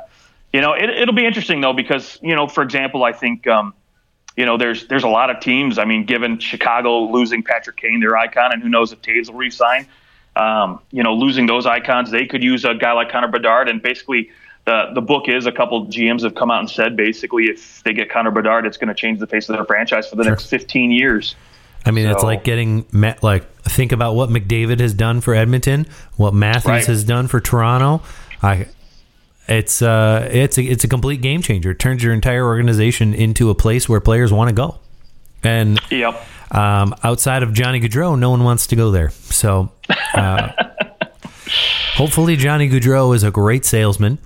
you know, it, will be interesting though because you know, for example, I think. Um, you know, there's there's a lot of teams. I mean, given Chicago losing Patrick Kane, their icon, and who knows if Toews will resign. Um, you know, losing those icons, they could use a guy like Connor Bedard, and basically the the book is a couple GMs have come out and said basically if they get Connor Bedard, it's going to change the face of their franchise for the sure. next 15 years. I mean, so, it's like getting met. like think about what McDavid has done for Edmonton, what Matthews right. has done for Toronto. I it's uh it's a, it's a complete game changer. It turns your entire organization into a place where players want to go. And yep. Um, outside of Johnny Gaudreau, no one wants to go there. So uh, hopefully Johnny Gaudreau is a great salesman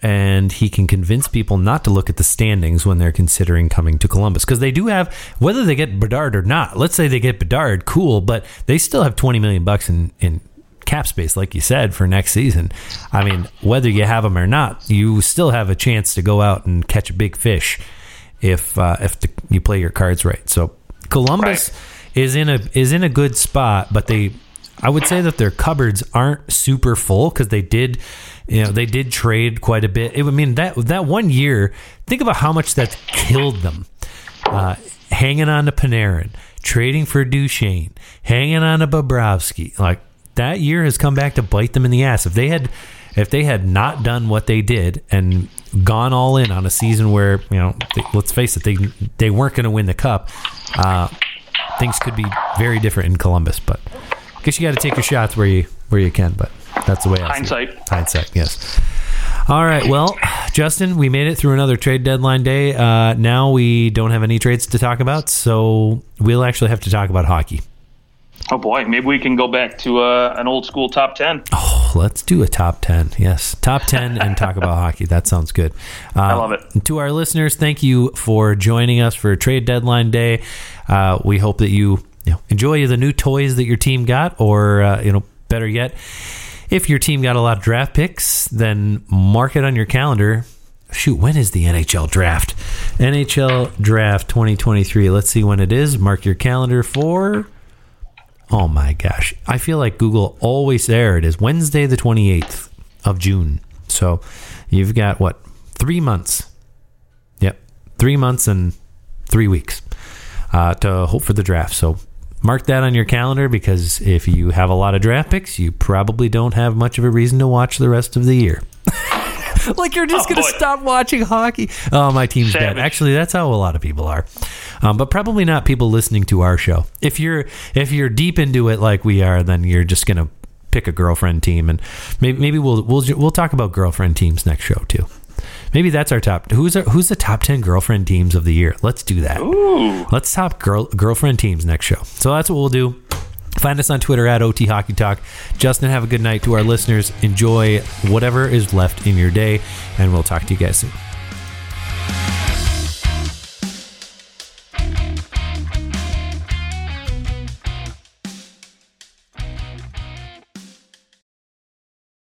and he can convince people not to look at the standings when they're considering coming to Columbus because they do have whether they get Bedard or not. Let's say they get Bedard, cool, but they still have 20 million bucks in in cap space, like you said, for next season. I mean, whether you have them or not, you still have a chance to go out and catch a big fish if uh, if the, you play your cards right. So Columbus right. is in a is in a good spot, but they I would say that their cupboards aren't super full because they did you know they did trade quite a bit. It, I mean that that one year, think about how much that killed them. Uh, hanging on to Panarin, trading for Duchene, hanging on to Bobrovsky. Like that year has come back to bite them in the ass. If they had if they had not done what they did and gone all in on a season where you know they, let's face it they they weren't going to win the cup uh, things could be very different in Columbus but I guess you got to take your shots where you where you can but that's the way I hindsight see it. hindsight yes all right well Justin we made it through another trade deadline day uh, now we don't have any trades to talk about so we'll actually have to talk about hockey Oh boy, maybe we can go back to uh, an old school top ten. Oh, let's do a top ten. Yes, top ten and talk about hockey. That sounds good. Uh, I love it. To our listeners, thank you for joining us for trade deadline day. Uh, we hope that you, enjoy the new toys that your team got, or uh, you know, better yet, if your team got a lot of draft picks, then mark it on your calendar shoot, when is the NHL draft? NHL draft 2023. Let's see when it is. Mark your calendar for Oh my gosh. I feel like Google always there. It is Wednesday, the 28th of June. So you've got what? Three months. Yep. Three months and three weeks uh, to hope for the draft. So mark that on your calendar because if you have a lot of draft picks, you probably don't have much of a reason to watch the rest of the year. like you're just oh, going to stop watching hockey. Oh, my team's Savage. dead. Actually, that's how a lot of people are. Um, but probably not people listening to our show. If you're if you're deep into it like we are, then you're just going to pick a girlfriend team, and maybe maybe we'll we'll we'll talk about girlfriend teams next show too. Maybe that's our top. Who's our, who's the top ten girlfriend teams of the year? Let's do that. Ooh. Let's top girl girlfriend teams next show. So that's what we'll do. Find us on Twitter at OT Hockey Talk. Justin, have a good night to our listeners. Enjoy whatever is left in your day, and we'll talk to you guys soon.